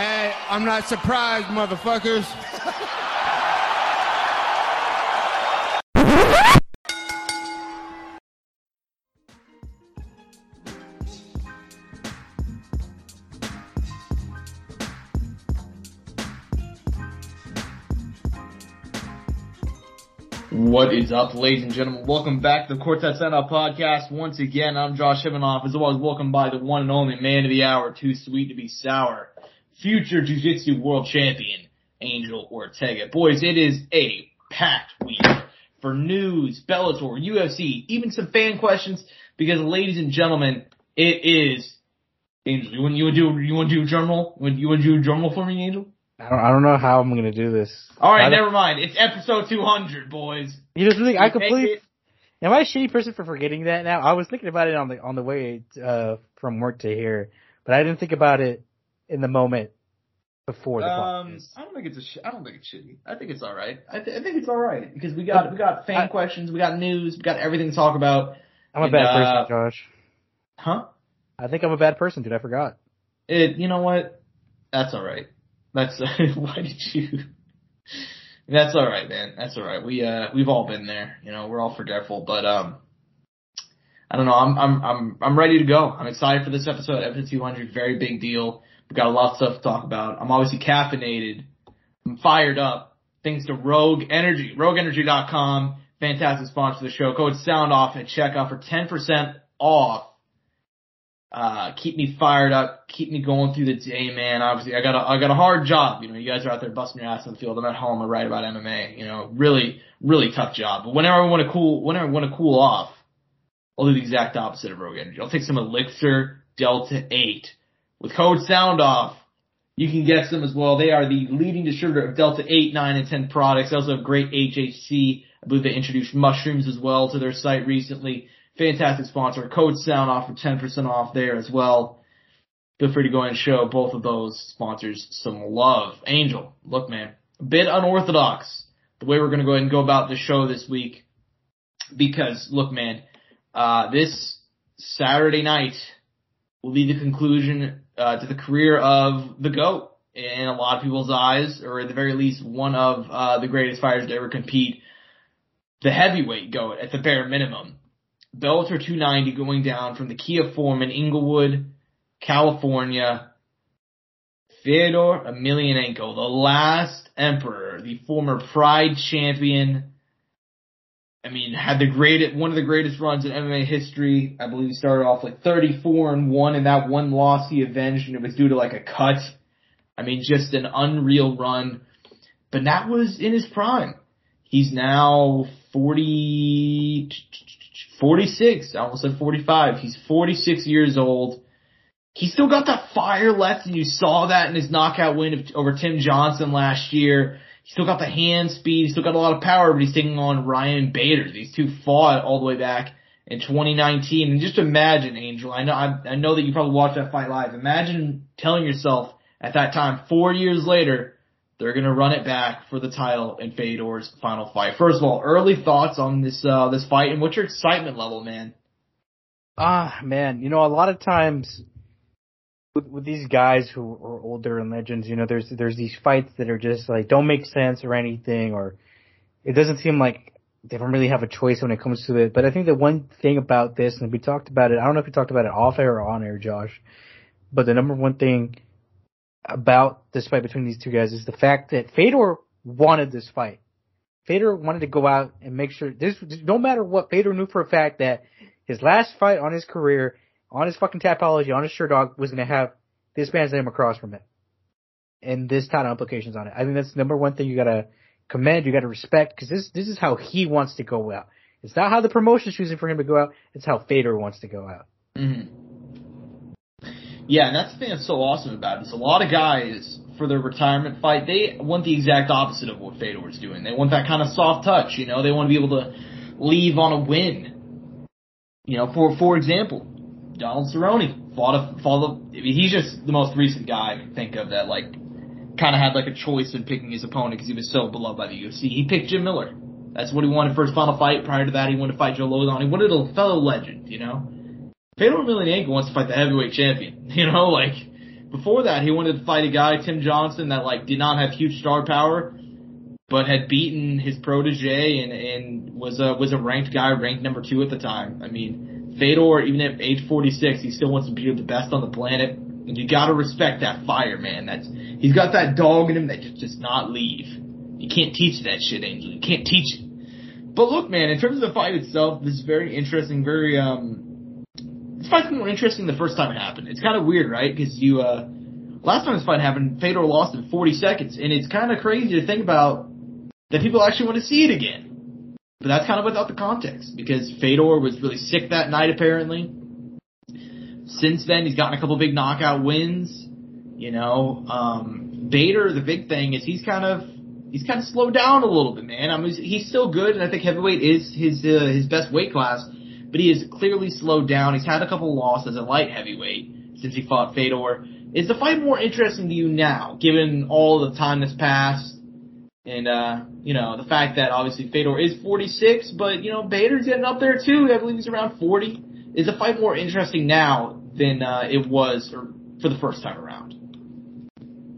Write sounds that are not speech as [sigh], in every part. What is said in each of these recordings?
Hey, I'm not surprised, motherfuckers. What is up, ladies and gentlemen? Welcome back to the Quartet Send podcast. Once again, I'm Josh Ivanoff. As always, welcome by the one and only man of the hour, too sweet to be sour, future Jiu-Jitsu world champion, Angel Ortega. Boys, it is a packed week for news, Bellator, UFC, even some fan questions, because ladies and gentlemen, it is Angel. You want you want to do you want to do a drum roll? You want, to do a drum roll for me, Angel? I don't, I don't know how I'm gonna do this. All right, I never mind. It's episode 200, boys. You just think I You take completely am I a shitty person for forgetting that now? I was thinking about it on the on the way uh from work to here, but I didn't think about it in the moment before the Um, podcast. I don't think it's a. Sh- I don't think it's shitty. I think it's all right. I, th- I think it's all right because we got we got fan I- questions, we got news, we got everything to talk about. I'm a and, bad uh, person, Josh. Huh? I think I'm a bad person, dude. I forgot. It. You know what? That's all right. That's [laughs] why did you? That's all right, man. That's all right. We uh we've all been there. You know, we're all forgetful, but um. I don't know. I'm I'm I'm I'm ready to go. I'm excited for this episode, episode 200. Very big deal. We've got a lot of stuff to talk about. I'm obviously caffeinated. I'm fired up. Thanks to Rogue Energy, RogueEnergy.com. Fantastic sponsor of the show. Code Sound Off at checkout for 10% off. Uh, keep me fired up. Keep me going through the day, man. Obviously, I got a, I got a hard job. You know, you guys are out there busting your ass in the field. I'm at home. I write about MMA. You know, really, really tough job. But whenever I want to cool, whenever I want to cool off, I'll do the exact opposite of Rogue Energy. I'll take some Elixir Delta 8 with code Sound Off. You can get some as well. They are the leading distributor of Delta 8, 9, and 10 products. They also have great HHC. I believe they introduced mushrooms as well to their site recently. Fantastic sponsor. Code Sound Off for 10% off there as well. Feel free to go and show both of those sponsors some love. Angel, look man, a bit unorthodox the way we're going to go ahead and go about the show this week because look man, uh, this Saturday night will be the conclusion uh, to the career of the GOAT in a lot of people's eyes, or at the very least, one of uh, the greatest fighters to ever compete. The heavyweight GOAT at the bare minimum. Bellator 290 going down from the Kia Forum in Inglewood, California. Fyodor Emelianenko, the last emperor, the former Pride champion, I mean, had the great one of the greatest runs in MMA history. I believe he started off like 34 and one, and that one loss he avenged, and it was due to like a cut. I mean, just an unreal run. But that was in his prime. He's now 40, 46. I almost said 45. He's 46 years old. He's still got that fire left, and you saw that in his knockout win over Tim Johnson last year. Still got the hand speed. He's still got a lot of power, but he's taking on Ryan Bader. These two fought all the way back in 2019. And just imagine, Angel, I know, I, I know that you probably watched that fight live. Imagine telling yourself at that time, four years later, they're gonna run it back for the title in Fedor's final fight. First of all, early thoughts on this, uh, this fight and what's your excitement level, man? Ah, man, you know, a lot of times with, with these guys who are older and legends, you know, there's there's these fights that are just like don't make sense or anything, or it doesn't seem like they don't really have a choice when it comes to it. But I think the one thing about this, and we talked about it, I don't know if we talked about it off air or on air, Josh, but the number one thing about this fight between these two guys is the fact that Fedor wanted this fight. Fedor wanted to go out and make sure this, no matter what, Fedor knew for a fact that his last fight on his career, on his fucking tapology, on his Sherdog, was gonna have this man's name across from it. And this of implications on it. I think that's number one thing you gotta commend, you gotta respect, cause this, this is how he wants to go out. It's not how the promotion's choosing for him to go out, it's how Fedor wants to go out. Mm-hmm. Yeah, and that's the thing that's so awesome about it. Is a lot of guys for their retirement fight, they want the exact opposite of what Fedor's doing. They want that kind of soft touch, you know. They want to be able to leave on a win. You know, for for example, Donald Cerrone fought a fought a, I mean, he's just the most recent guy I can think of that like kind of had like a choice in picking his opponent because he was so beloved by the UFC. He picked Jim Miller. That's what he wanted for his final fight. Prior to that, he wanted to fight Joe Lauzon. He wanted a fellow legend, you know. Fedor Emelianenko wants to fight the heavyweight champion. [laughs] You know, like before that, he wanted to fight a guy, Tim Johnson, that like did not have huge star power, but had beaten his protege and and was a was a ranked guy, ranked number two at the time. I mean, Fedor, even at age 46, he still wants to be the best on the planet. And you gotta respect that fire, man. That's he's got that dog in him that just does not leave. You can't teach that shit, Angel. You can't teach it. But look, man, in terms of the fight itself, this is very interesting, very um this fight's more interesting the first time it happened. It's kind of weird, right? Because you, uh, last time this fight happened, Fedor lost in 40 seconds, and it's kind of crazy to think about that people actually want to see it again. But that's kind of without the context, because Fedor was really sick that night, apparently. Since then, he's gotten a couple big knockout wins. You know, um, Bader, the big thing is he's kind of, he's kind of slowed down a little bit, man. I mean, he's still good, and I think heavyweight is his, uh, his best weight class but he has clearly slowed down. He's had a couple losses at light heavyweight since he fought Fedor. Is the fight more interesting to you now, given all the time that's passed? And, uh, you know, the fact that obviously Fedor is 46, but, you know, Bader's getting up there too. I believe he's around 40. Is the fight more interesting now than, uh, it was or, for the first time around?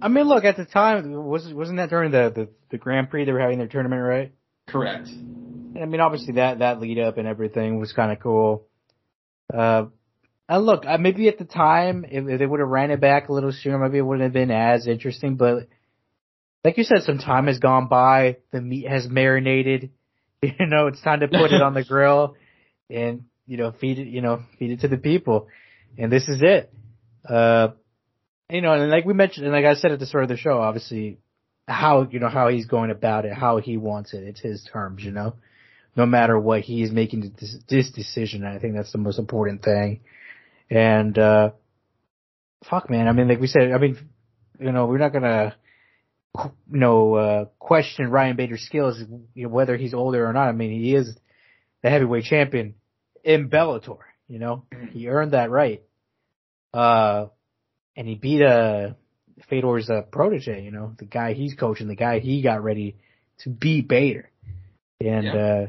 I mean, look, at the time, was, wasn't that during the, the, the Grand Prix they were having their tournament, right? Correct. I mean, obviously that that lead up and everything was kind of cool. Uh, and look, uh, maybe at the time, if, if they would have ran it back a little sooner, maybe it wouldn't have been as interesting. But like you said, some time has gone by. The meat has marinated. [laughs] You know, it's time to put it on the [laughs] grill and you know feed it. You know, feed it to the people. And this is it. Uh, you know, and like we mentioned, and like I said at the start of the show, obviously, how you know how he's going about it, how he wants it. It's his terms, you know no matter what, he is making this decision. I think that's the most important thing. And, uh, fuck man, I mean, like we said, I mean, you know, we're not gonna, you know, uh, question Ryan Bader's skills, you know, whether he's older or not. I mean, he is the heavyweight champion in Bellator, you know, he earned that right. Uh, and he beat, uh, Fedor's, uh, protege, you know, the guy he's coaching, the guy he got ready to beat Bader. And, yeah. uh,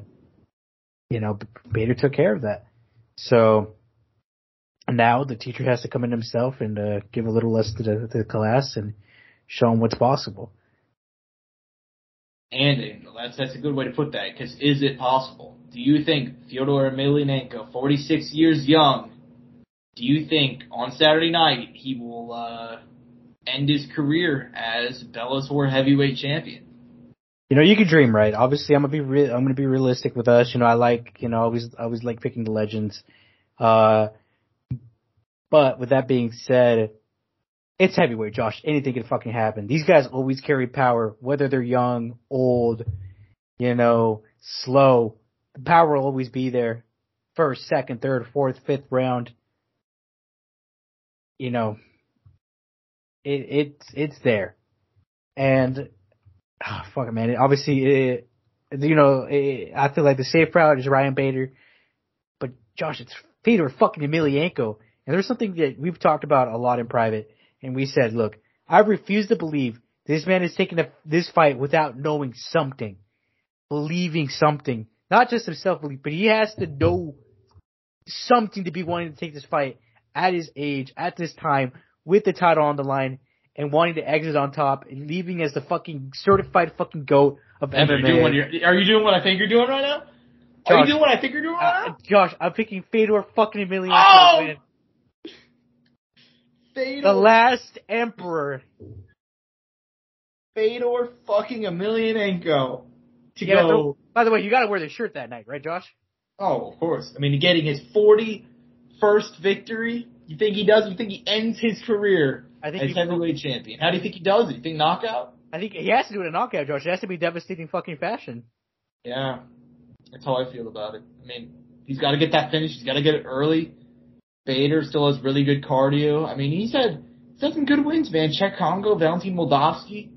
you know, Bader took care of that. So now the teacher has to come in himself and uh, give a little lesson to the, to the class and show them what's possible. And that's that's a good way to put that. Because is it possible? Do you think Fyodor Emelianenko, 46 years young, do you think on Saturday night he will uh, end his career as Bellator heavyweight champion? you know, you can dream, right? Obviously, I'm gonna be re- I'm gonna be realistic with us. You know, I like you know, I always I always like picking the legends. Uh, but with that being said, it's heavyweight, Josh. Anything can fucking happen. These guys always carry power, whether they're young, old, you know, slow. The power will always be there. First, second, third, fourth, fifth round. You know, it it's it's there, and oh, fuck it, man. Obviously, it, you know, it, I feel like the safe route is Ryan Bader, but Josh, it's Fedor fucking Emelianenko. And there's something that we've talked about a lot in private, and we said, look, I refuse to believe this man is taking a, this fight without knowing something, believing something, not just himself belief, but he has to know something to be wanting to take this fight at his age, at this time, with the title on the line and wanting to exit on top and leaving as the fucking certified fucking goat of MMA. Are you, doing what are you doing what I think you're doing right now? Josh, are you doing what I think you're doing right uh, now? Josh, I'm picking Fedor fucking Emelianenko oh! To. Fedor. The last emperor. Fedor fucking Emelianenko. To go. Throw, by the way, you gotta wear the shirt that night, right, Josh? Oh, of course. I mean, getting his 41st victory. You think he does? You think he ends his career I think as heavyweight champion. How do you think he does it? You think knockout? I think he has to do it in a knockout, Josh. It has to be devastating fucking fashion. Yeah, that's how I feel about it. I mean, he's got to get that finish. He's got to get it early. Bader still has really good cardio. I mean, he's had he's had some good wins, man. Cheick Kongo, Valentin Moldavsky.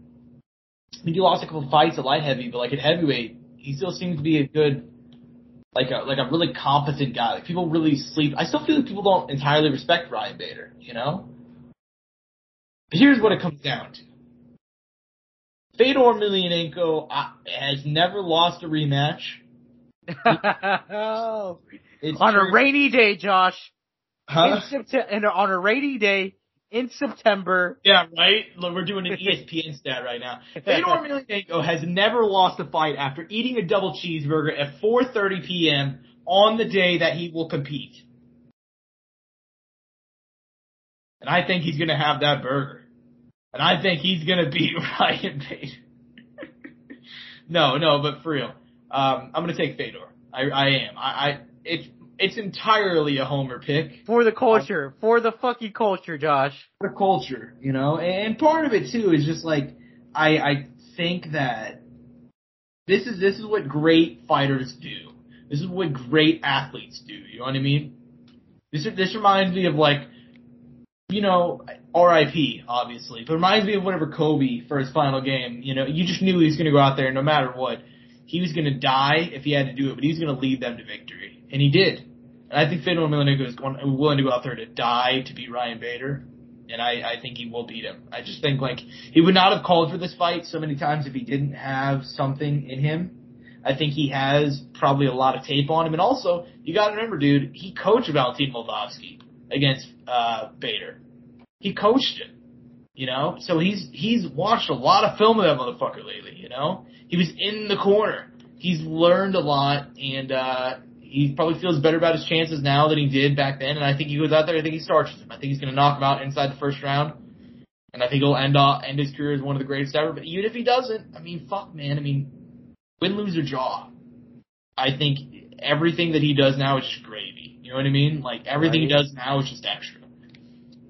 I mean, he lost a couple fights at light heavy, but like at heavyweight, he still seems to be a good, like a like a really competent guy. Like people really sleep. I still feel like people don't entirely respect Ryan Bader. You know, here's what it comes down to. Fedor Emelianenko uh, has never lost a rematch. [laughs] oh, on true. a rainy day, Josh. Huh? In September, and on a rainy day in September. Yeah, right. Look, we're doing an ESPN stat right now. Fedor Emelianenko has never lost a fight after eating a double cheeseburger at 4:30 p.m. on the day that he will compete. And I think he's going to have that burger. And I think he's going [laughs] to beat Ryan Bader. [laughs] no, no, but for real. Um, I'm going to take Fedor. I, I am. I, I, it's, it's entirely a homer pick. For the culture. For the fucking culture, Josh. For the culture, you know? And part of it too is just like, I, I think that this is, this is what great fighters do. This is what great athletes do. You know what I mean? This, this reminds me of like, you know, R.I.P. obviously, but reminds me of whenever Kobe for his final game. You know, you just knew he was going to go out there no matter what. He was going to die if he had to do it, but he was going to lead them to victory, and he did. And I think Fedor Emelianenko is going, willing to go out there to die to beat Ryan Bader, and I, I think he will beat him. I just think like he would not have called for this fight so many times if he didn't have something in him. I think he has probably a lot of tape on him, and also you got to remember, dude, he coached Valentin Moldavsky against uh, Bader. He coached him, you know. So he's he's watched a lot of film of that motherfucker lately. You know, he was in the corner. He's learned a lot, and uh, he probably feels better about his chances now than he did back then. And I think he goes out there. I think he starts with him. I think he's going to knock him out inside the first round. And I think he'll end uh, end his career as one of the greatest ever. But even if he doesn't, I mean, fuck, man. I mean, win, lose, or draw. I think everything that he does now is just gravy. You know what I mean? Like everything right. he does now is just extra.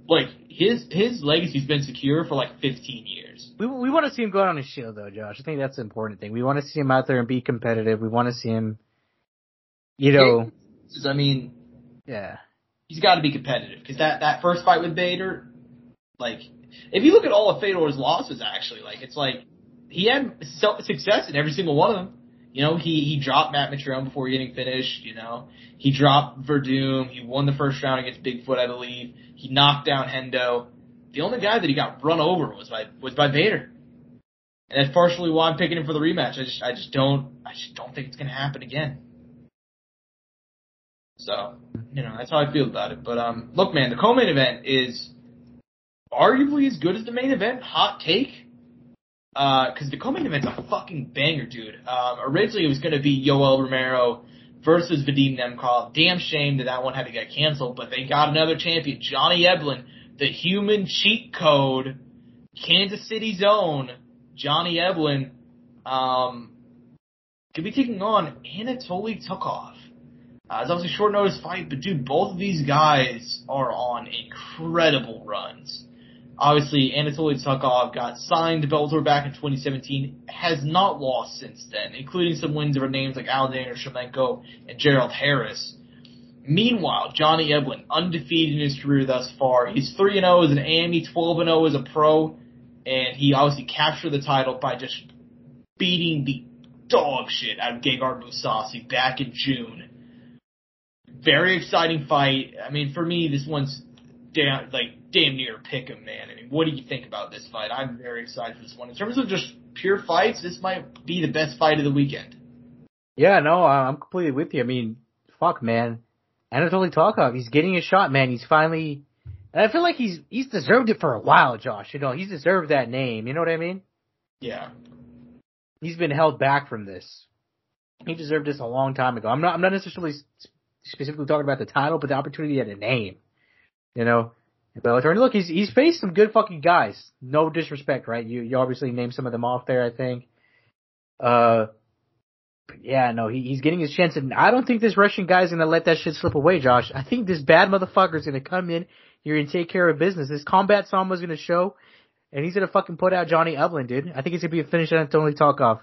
Like his his legacy's been secure for like 15 years. We we want to see him go out on his shield though, Josh. I think that's the important thing. We want to see him out there and be competitive. We want to see him, you know. I mean, yeah, he's got to be competitive because that that first fight with Bader, like, if you look at all of Fedor's losses, actually, like it's like he had success in every single one of them. You know, he, he dropped Matt Mitrione before getting finished, you know. He dropped Werdum. He won the first round against Bigfoot, I believe. He knocked down Hendo. The only guy that he got run over was by, was by Bader. And that's partially why I'm picking him for the rematch. I just, I just don't, I just don't think it's gonna happen again. So, you know, that's how I feel about it. But, um, look man, the co-main event is arguably as good as the main event. Hot take Uh, because uh, the co-main event's a fucking banger, dude. Um, originally it was going to be Yoel Romero versus Vadim Nemkov. Damn shame that that one had to get canceled, but they got another champion, Johnny Eblen, the human cheat code, Kansas City's own Johnny Eblen, um, could be taking on Anatoly Tokov. Uh, it's obviously a short notice fight, but dude, both of these guys are on incredible runs. Obviously, Anatoly Tokov got signed to Bellator back in 2017, has not lost since then, including some wins over names like Alexander Shlemenko and Gerald Harris. Meanwhile, Johnny Eblen, undefeated in his career thus far. He's 3-0 as an AME, 12-0 as a pro, and he obviously captured the title by just beating the dog shit out of Gegard Mousasi back in June. Very exciting fight. I mean, for me, this one's damn, like damn near pick 'em, man. I mean, what do you think about this fight? I'm very excited for this one. In terms of just pure fights, this might be the best fight of the weekend. Yeah, no, uh, I'm completely with you. I mean, fuck, man. Anatoly Tokov, he's getting a shot, man. He's finally, and I feel like he's he's deserved it for a while, Josh. You know, he's deserved that name. You know what I mean? Yeah. He's been held back from this. He deserved this a long time ago. I'm not I'm not necessarily specifically talking about the title, but the opportunity at a name. You know, Bellator. And look, he's he's faced some good fucking guys. No disrespect, right? You you obviously named some of them off there. I think. Uh, yeah, no, he, he's getting his chance, and I don't think this Russian guy's gonna let that shit slip away, Josh. I think this bad motherfucker's gonna come in here and take care of business. This combat Sambo's gonna show, and he's gonna fucking put out Johnny Eblen, dude. I think it's gonna be a finish on Tony Tokov.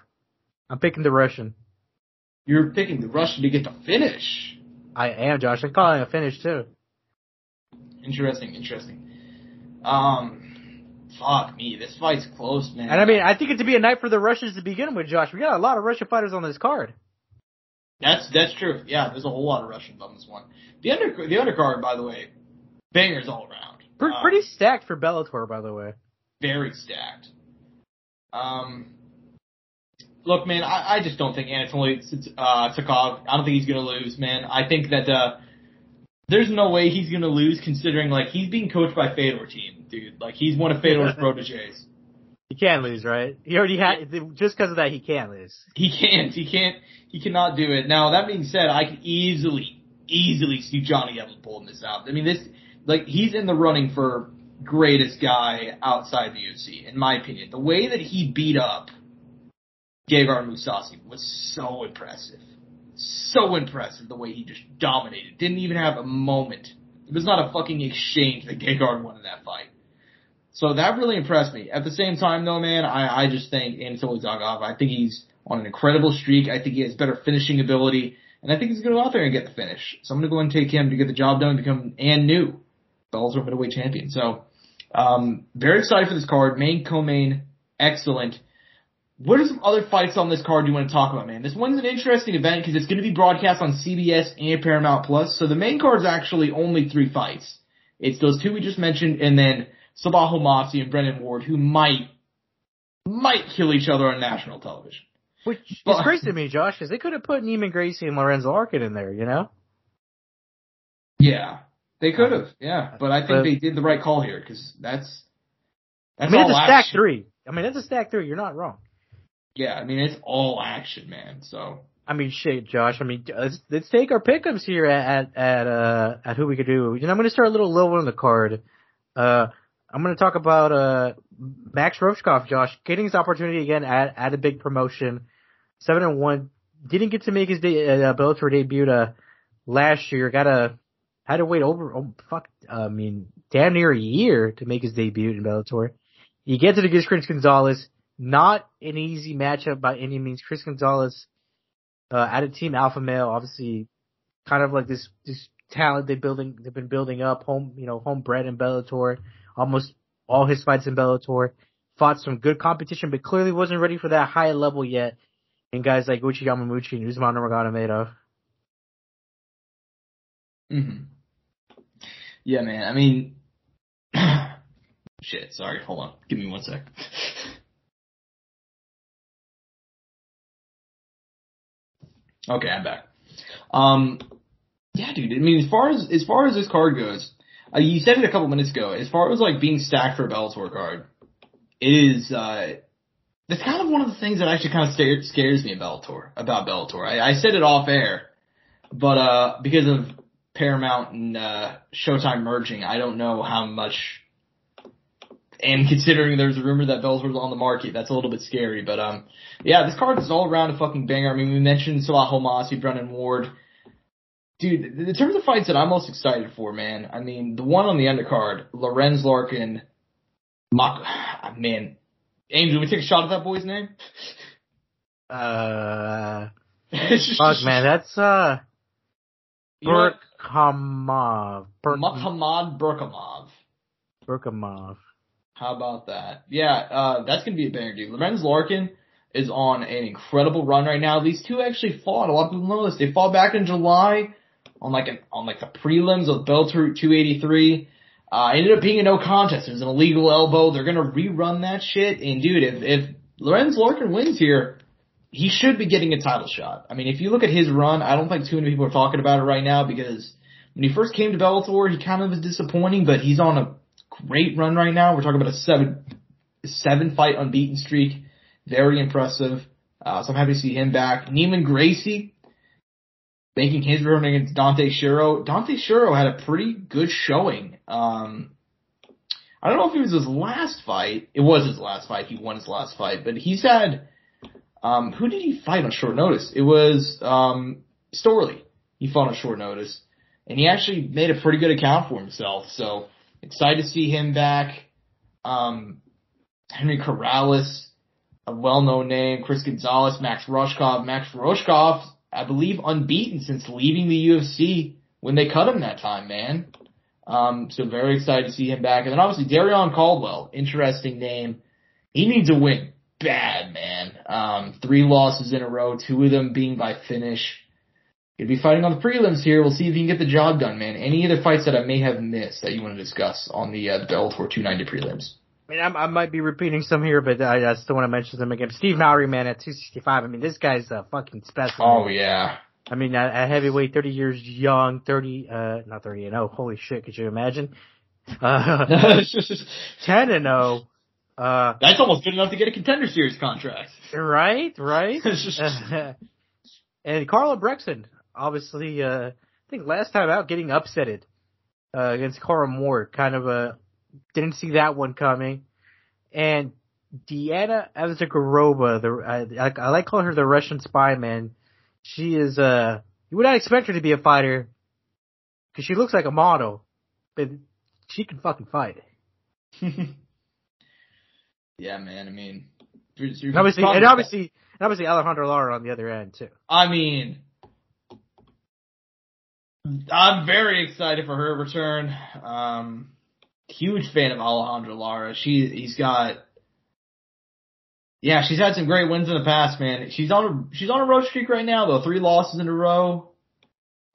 I'm picking the Russian. You're picking the Russian to get the finish. I am, Josh. I'm calling a finish too. Interesting, interesting. Um, fuck me, this fight's close, man. And I mean, I think it to be a night for the Russians to begin with, Josh. We got a lot of Russian fighters on this card. That's that's true. Yeah, there's a whole lot of Russians on this one. The under the undercard, by the way, bangers all around. Pretty, um, pretty stacked for Bellator, by the way. Very stacked. Um, look, man, I, I just don't think Anatoly uh, Tokov. I don't think he's gonna lose, man. I think that uh, there's no way he's gonna lose considering like he's being coached by Fedor team, dude. Like he's one of Fedor's [laughs] proteges. He can't lose, right? He already had just because of that he can't lose. He can't. He can't. He cannot do it. Now that being said, I could easily, easily see Johnny Evans pulling this out. I mean, this like he's in the running for greatest guy outside the UFC, in my opinion. The way that he beat up Gegard Mousasi was so impressive. So impressive the way he just dominated. Didn't even have a moment. It was not a fucking exchange that Gegard won in that fight. So that really impressed me. At the same time though, man, I, I just think Anatoly Zagov, I think he's on an incredible streak. I think he has better finishing ability. And I think he's going to go out there and get the finish. So I'm going to go and take him to get the job done and become and new Bellator middleweight champion. So, um, very excited for this card. Main co-main, excellent. What are some other fights on this card you want to talk about, man? This one's an interesting event because it's going to be broadcast on CBS and Paramount Plus. So the main card is actually only three fights. It's those two we just mentioned, and then Sabah Homasi and Brennan Ward, who might might kill each other on national television. Which is crazy to me, Josh, because they could have put Neiman Gracie and Lorenzo Larkin in there, you know? Yeah, they could have. Yeah, but I think but, they did the right call here because that's that's I mean, it's a stack three. I mean, it's a stack three. You're not wrong. Yeah, I mean, it's all action, man. So. I mean, shit, Josh. I mean, let's, let's take our pickups here at at uh at who we could do. You know, I'm going to start a little low on the card. Uh, I'm going to talk about uh Max Rohskopf, Josh, getting his opportunity again at at a big promotion. Seven and one, didn't get to make his de- uh, Bellator debut uh, last year. Got to had to wait over oh fuck, I mean, damn near a year to make his debut in Bellator. You get to the Chris Gonzalez, not an easy matchup by any means. Chris Gonzalez, uh, at a team alpha male, obviously, kind of like this this talent they building they've been building up, home you know homebred in Bellator almost all his fights in Bellator. Fought some good competition, but clearly wasn't ready for that high level yet. And guys like Goiti Yamauchi and Usman Nurmagomedov. Mm-hmm. Yeah, man. I mean, [clears throat] shit. Sorry. Hold on. Give me one sec. [laughs] okay, I'm back. Um, yeah, dude. I mean, as far as as far as this card goes, uh, you said it a couple minutes ago. As far as like being stacked for a Bellator card, it is. Uh, that's kind of one of the things that actually kind of scares, scares me about Bellator. About Bellator, I, I said it off air, but uh, because of Paramount and uh, Showtime merging, I don't know how much. And [laughs] considering there's a rumor that Bellator's on the market, that's a little bit scary. But um, yeah, this card is all around a fucking banger. I mean, we mentioned Sabah Homasi, Brennan Ward dude, in terms of fights that I'm most excited for, man, I mean, the one on the undercard, Lorenz Larkin, Mock, man, Angel, we take a shot at that boy's name? Uh, [laughs] fuck, man, that's, uh, Burkhamov. Burk- Muhammad Burkhamov. Burkhamov. How about that? Yeah, uh, that's gonna be a banger, dude. Lorenz Larkin is on an incredible run right now. These two actually fought. A lot of people know this. They fought back in July on like an, on like the prelims of Bellator 283. Uh, ended up being a no contest. It was an illegal elbow. They're gonna rerun that shit. And dude, if if Lorenz Larkin wins here, he should be getting a title shot. I mean, if you look at his run, I don't think too many people are talking about it right now because when he first came to Bellator, he kind of was disappointing, but he's on a great run right now. We're talking about a seven seven fight unbeaten streak. Very impressive. Uh, so I'm happy to see him back. Neiman Gracie, making his run against Dante Schiro. Dante Schiro had a pretty good showing. Um, I don't know if it was his last fight. It was his last fight. He won his last fight, but he's had. Um, who did he fight on short notice? It was um, Storley. He fought on short notice, and he actually made a pretty good account for himself. So excited to see him back. Um, Henry Corrales, a well-known name. Chris Gonzalez, Max Rohskopf. Max Rohskopf I believe, unbeaten since leaving the UFC when they cut him that time, man. Um, so very excited to see him back. And then obviously Darrion Caldwell, interesting name. He needs a win bad, man. Um, three losses in a row, two of them being by finish. He'll be fighting on the prelims here. We'll see if he can get the job done, man. Any other fights that I may have missed that you want to discuss on the uh, Bellator 290 prelims? I mean, I, I, might be repeating some here, but I, I still want to mention them again. Steve Mowry, man, at 265. I mean, this guy's a fucking special. Oh yeah, I mean, at, at heavyweight, 30 years young, 30, uh, not 30 and 0. Holy shit, could you imagine? Uh, [laughs] 10 and 0. Uh, That's almost good enough to get a contender series contract. right, right. [laughs] [laughs] and Carla Brexton, obviously, uh, I think last time out getting upsetted, uh, against Cara Moore, kind of a, didn't see that one coming. And Deanna Avzagorova, the, I, I like calling her the Russian spy man. She is, uh, you would not expect her to be a fighter, cause she looks like a model, but she can fucking fight. [laughs] yeah, man. I mean, and obviously, and obviously, and obviously Alejandra Lara on the other end too. I mean, I'm very excited for her return. Um, huge fan of Alejandra Lara. She, he's got, yeah, she's had some great wins in the past, man. She's on a, she's on a road streak right now though. Three losses in a row.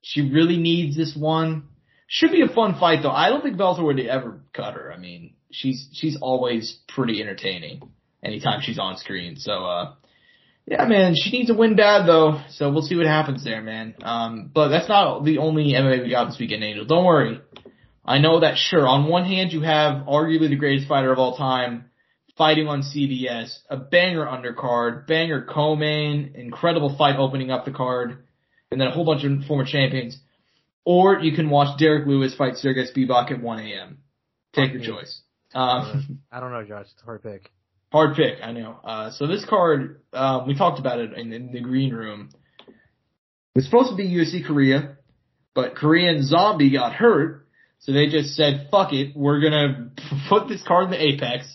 She really needs this one. Should be a fun fight though. I don't think Bellator would ever cut her. I mean, she's, she's always pretty entertaining anytime she's on screen. So, uh, yeah, man, she needs a win bad though, so we'll see what happens there, man. Um, but that's not the only MMA we got this weekend, Angel. Don't worry. I know that sure, on one hand you have arguably the greatest fighter of all time fighting on CBS, a banger undercard, banger co-main, incredible fight opening up the card, and then a whole bunch of former champions. Or you can watch Derrick Lewis fight Sergey Spivak at 1 a.m. Take your choice. Um, I don't know, Josh. It's a hard pick. Hard pick, I know. Uh, so this card, um, we talked about it in, in the green room. It was supposed to be UFC Korea, but Korean Zombie got hurt, so they just said, fuck it, we're gonna [laughs] put this card in the Apex,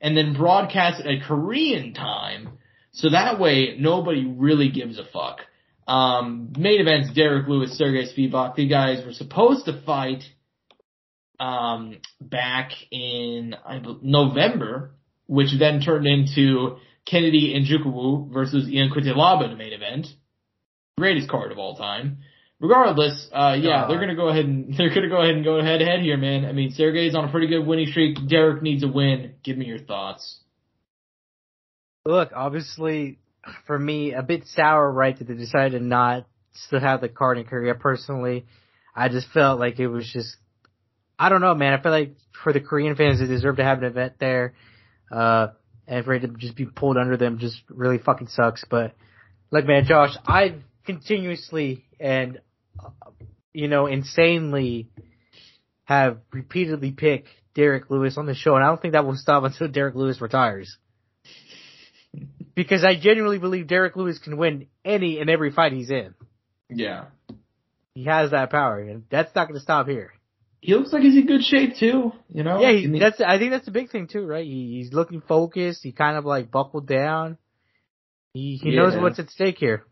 and then broadcast it at Korean time, so that way nobody really gives a fuck. Um, main events, Derrick Lewis, Sergey Spivak, the guys were supposed to fight, um, back in I, November, which then turned into Kennedy and Nzechukwu versus Ian Cutelaba in the main event. Greatest card of all time. Regardless, uh, yeah, they're gonna go ahead and [laughs] they're gonna go ahead and go head to head here, man. I mean, Sergey's on a pretty good winning streak. Derek needs a win. Give me your thoughts. Look, obviously, for me, a bit sour, right, that they decided to not still have the card in Korea. Personally, I just felt like it was just, I don't know, man. I feel like for the Korean fans, they deserve to have an event there. Uh, and for it to just be pulled under them just really fucking sucks. But look, man, Josh, I've continuously and uh, you know insanely have repeatedly picked Derrick Lewis on the show, and I don't think that will stop until [laughs] Derrick Lewis retires. [laughs] because I genuinely believe Derrick Lewis can win any and every fight he's in. Yeah. He has that power, and that's not going to stop here he looks like he's in good shape too. You know. Yeah, he, that's. I think that's the big thing too, right? He, he's looking focused. He kind of like buckled down. He he yeah. knows what's at stake here.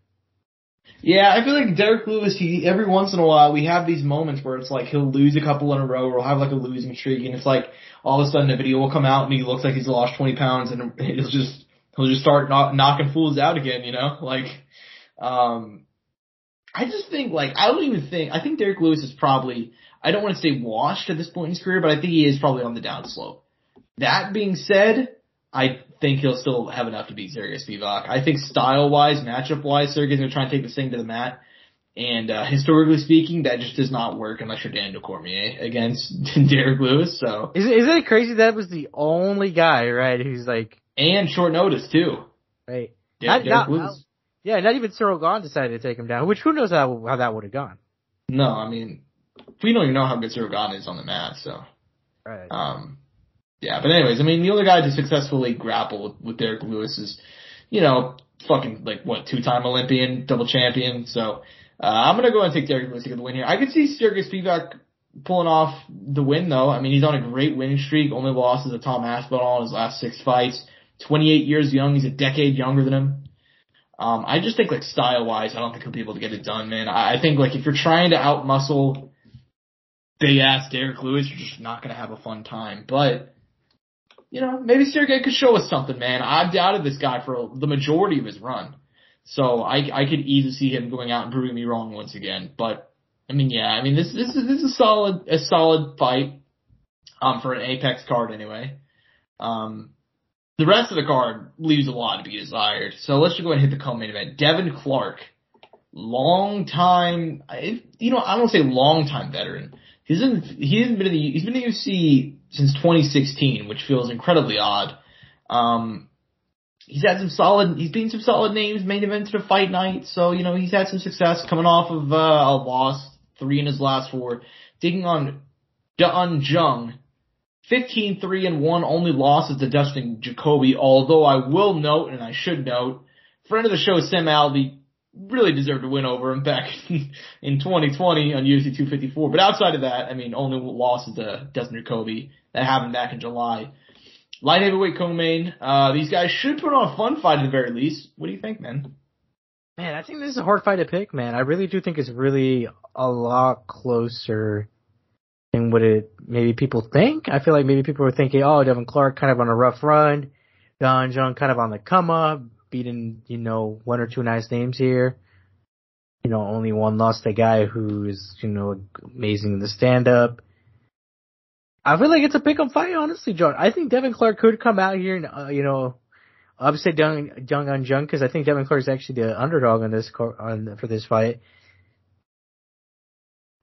Yeah, I feel like Derrick Lewis. He every once in a while we have these moments where it's like he'll lose a couple in a row, or he'll have like a losing streak, and it's like all of a sudden a video will come out and he looks like he's lost twenty pounds, and he'll just he'll just start knock, knocking fools out again. You know, like um, I just think like I don't even think I think Derrick Lewis is probably I don't want to say washed at this point in his career, but I think he is probably on the downslope. That being said, I think he'll still have enough to beat Sergey Spivak. I think style wise, matchup wise, Sergey's gonna try and take this thing to the mat. And uh, historically speaking, that just does not work unless you're Daniel Cormier against [laughs] Derrick Lewis. So is isn't it crazy that was the only guy, right? Who's like and short notice too. Right. Yeah, not, Derrick not, Lewis. Yeah, not even Ciryl Gane decided to take him down. Which who knows how how that would have gone. No, I mean we don't even know how good Ciryl Gane is on the mat, so. Right. Um, yeah, but anyways, I mean, the only guy to successfully grapple with, with Derrick Lewis is, you know, fucking like what two-time Olympian, double champion. So uh, I'm gonna go and take Derrick Lewis to get the win here. I could see Sergey Spivak pulling off the win though. I mean, he's on a great winning streak. Only losses to Tom Aspinall in his last six fights. 28 years young. He's a decade younger than him. Um, I just think like style wise, I don't think he'll be able to get it done, man. I, think like if you're trying to outmuscle big ass Derrick Lewis, you're just not gonna have a fun time. But you know, maybe Sergey could show us something, man. I've doubted this guy for the majority of his run, so I I could easily see him going out and proving me wrong once again. But I mean, yeah, I mean this this is this is a solid a solid fight, um, for an Apex card anyway. Um, the rest of the card leaves a lot to be desired. So let's just go ahead and hit the co-main event. Devin Clark long time, you know, I don't say long time veteran. He's in, he hasn't been in the, he's been in the UFC since 2016, which feels incredibly odd. Um, he's had some solid, he's beaten some solid names, main events at a fight night, so, you know, he's had some success coming off of, uh, a loss, three in his last four, taking on Dun Jung, 15-3 and 1 only losses to Dustin Jacoby, although I will note, and I should note, friend of the show Sam Alvey really deserved to win over him back [laughs] in 2020 on UFC 254. But outside of that, I mean, only losses to Dustin Jacoby. That happened back in July. Light heavyweight co-main. Uh, these guys should put on a fun fight at the very least. What do you think, man? Man, I think this is a hard fight to pick, man. I really do think it's really a lot closer than what it maybe people think. I feel like maybe people are thinking, oh, Devin Clark kind of on a rough run, Don Jung kind of on the come up, beating, you know, one or two nice names here. You know, only one lost a guy who's, you know, amazing in the stand up. I feel like it's a pick fight, honestly, John. I think Devin Clark could come out here and, uh, you know, upset Dung Dung on Jung because I think Devin Clark is actually the underdog on this on for this fight.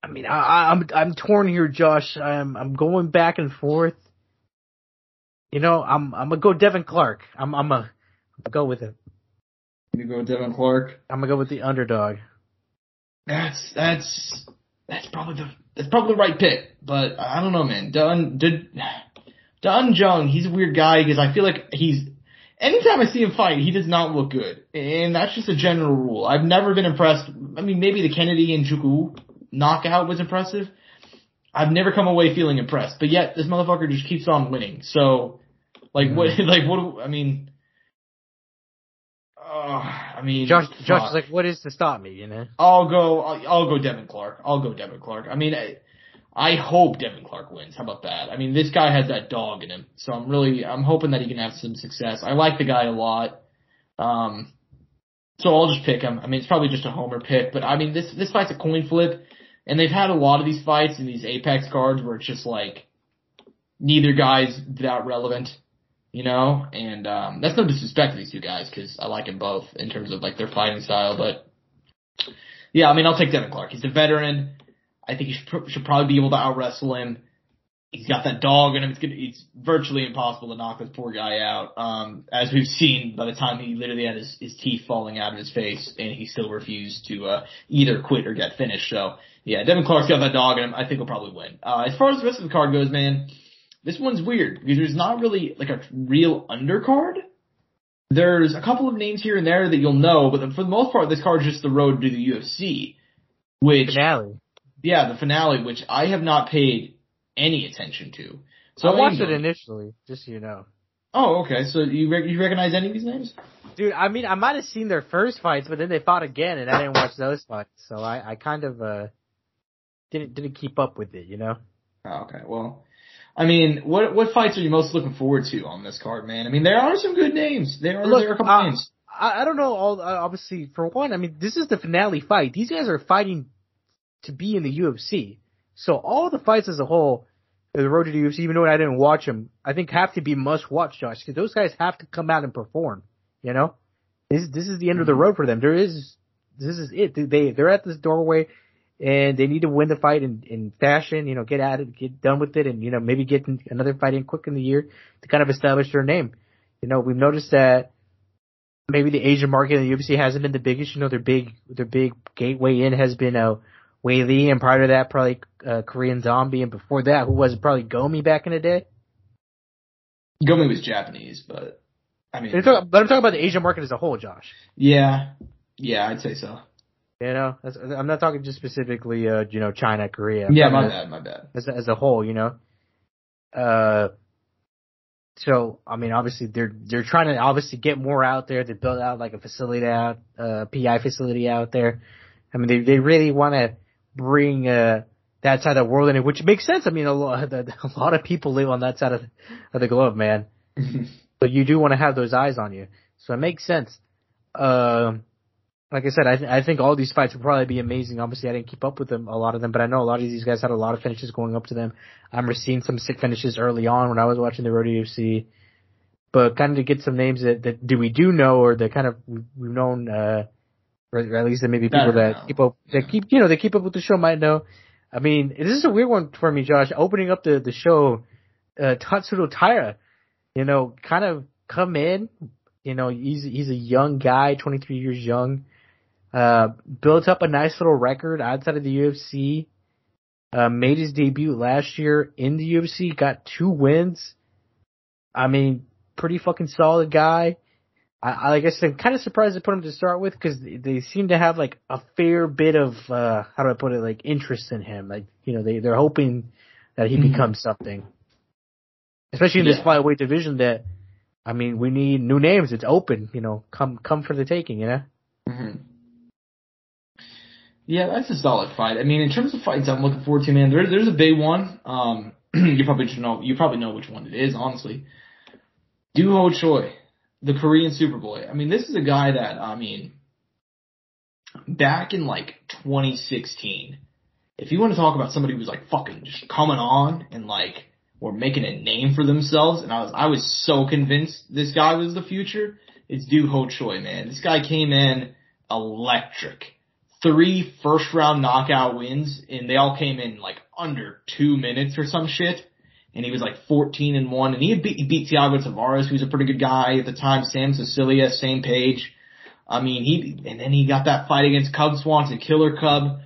I mean, I, I'm I'm torn here, Josh. I'm I'm going back and forth. You know, I'm I'm gonna go Devin Clark. I'm I'm a go with it. You go with Devin Clark. I'm gonna go with the underdog. That's that's that's probably the that's probably the right pick, but I don't know, man. Dun did Dun Jung, he's a weird guy because I feel like he's anytime I see him fight, he does not look good, and that's just a general rule. I've never been impressed. I mean, maybe the Kennedy and Nzechukwu knockout was impressive. I've never come away feeling impressed, but yet this motherfucker just keeps on winning. So, like, what? [laughs] Like, what? I mean, uh, I mean, Josh, Josh is like, what is to stop me? You know, I'll go. I'll, I'll go Devin Clark. I'll go Devin Clark. I mean, I, I hope Devin Clark wins. How about that? I mean, this guy has that dog in him, so I'm really, I'm hoping that he can have some success. I like the guy a lot. Um, so I'll just pick him. I mean, it's probably just a homer pick, but I mean, this this fight's a coin flip, and they've had a lot of these fights in these Apex cards where it's just like neither guy's that relevant you know, and um, that's no disrespect to these two guys because I like them both in terms of like their fighting style. But yeah, I mean, I'll take Devin Clark. He's a veteran. I think he should, should probably be able to out wrestle him. He's got that dog in him. It's gonna, it's virtually impossible to knock this poor guy out. Um, as we've seen by the time he literally had his, his teeth falling out of his face and he still refused to, uh, either quit or get finished. So yeah, Devin Clark's got that dog in him. I think he'll probably win. Uh, as far as the rest of the card goes, man, this one's weird because there's not really like a real undercard. There's a couple of names here and there that you'll know, but for the most part, this card's just the road to the UFC. Which finale. Yeah, the finale, which I have not paid any attention to. So I watched it initially, just so you know. Oh, okay. So you rec- you recognize any of these names? Dude, I mean, I might have seen their first fights, but then they fought again, and I didn't watch those fights, so I, I kind of uh didn't didn't keep up with it, you know. Oh, okay. Well, I mean, what what fights are you most looking forward to on this card, man? I mean, there are some good names. There are Look, there are a couple uh, names. I, I don't know. All uh, obviously, for one, I mean, this is the finale fight. These guys are fighting to be in the UFC. So all the fights as a whole, the road to the UFC, even though I didn't watch them, I think have to be must watch, Josh, because those guys have to come out and perform. You know, this this is the end of the mm-hmm. road for them. There is this is it. They they're at this doorway and they need to win the fight in, in fashion, you know, get at it, get done with it, and, you know, maybe get another fight in quick in the year to kind of establish their name. You know, we've noticed that maybe the Asian market in the UFC hasn't been the biggest, you know, their big, their big gateway in has been, uh, Weili, and prior to that, probably, uh, Korean Zombie, and before that, who was it? Probably Gomi back in the day? Gomi was Japanese, but, I mean. But I'm talking about the Asian market as a whole, Josh. Yeah. Yeah, I'd say so. You know, I'm not talking just specifically, uh, you know, China, Korea. Yeah, my bad, my bad. As, as a whole, you know. Uh, so I mean, obviously they're they're trying to obviously get more out there. They build out like a facility out, uh, PI facility out there. I mean, they they really want to bring uh that side of the world in it, which makes sense. I mean, a lot [laughs] a lot of people live on that side of, of the globe, man. [laughs] but you do want to have those eyes on you, so it makes sense. Um like I said, I, th- I think all these fights will probably be amazing. Obviously, I didn't keep up with them a lot of them, but I know a lot of these guys had a lot of finishes going up to them. I'm seeing some sick finishes early on when I was watching the Road UFC. But kind of to get some names that, that do we do know or that kind of we've known uh, or at least maybe people that know. keep up that keep you know they keep up with the show might know. I mean, this is a weird one for me, Josh. Opening up the the show, uh, Tatsuro Taira, you know, kind of come in. You know, he's he's a young guy, 23 years young. Uh, built up a nice little record outside of the UFC. Uh, made his debut last year in the UFC, got two wins. I mean, pretty fucking solid guy. I, I guess I'm kind of surprised to put him to start with because they, seem to have like a fair bit of uh how do I put it like interest in him. Like you know they they're hoping that he mm-hmm. becomes something, especially in yeah. this flyweight division. That I mean, we need new names. It's open. You know, come come for the taking. You know. Mm-hmm. Yeah, that's a solid fight. I mean, in terms of fights I'm looking forward to, man, there, there's a big one. Um, [clears throat] you probably should know. You probably know which one it is, honestly. Doo Ho Choi the Korean Superboy. I mean, this is a guy that, I mean, back in like 2016, if you want to talk about somebody who was like fucking just coming on and like were making a name for themselves, and I was I was so convinced this guy was the future. It's Doo Ho Choi, man. This guy came in electric. Three first round knockout wins, and they all came in like under two minutes or some shit and he was like 14 and one, and he had beat, he beat Thiago Tavares, who's a pretty good guy at the time. Sam Sicilia, same page. I mean, he and then he got that fight against Cub Swanson, Killer Cub,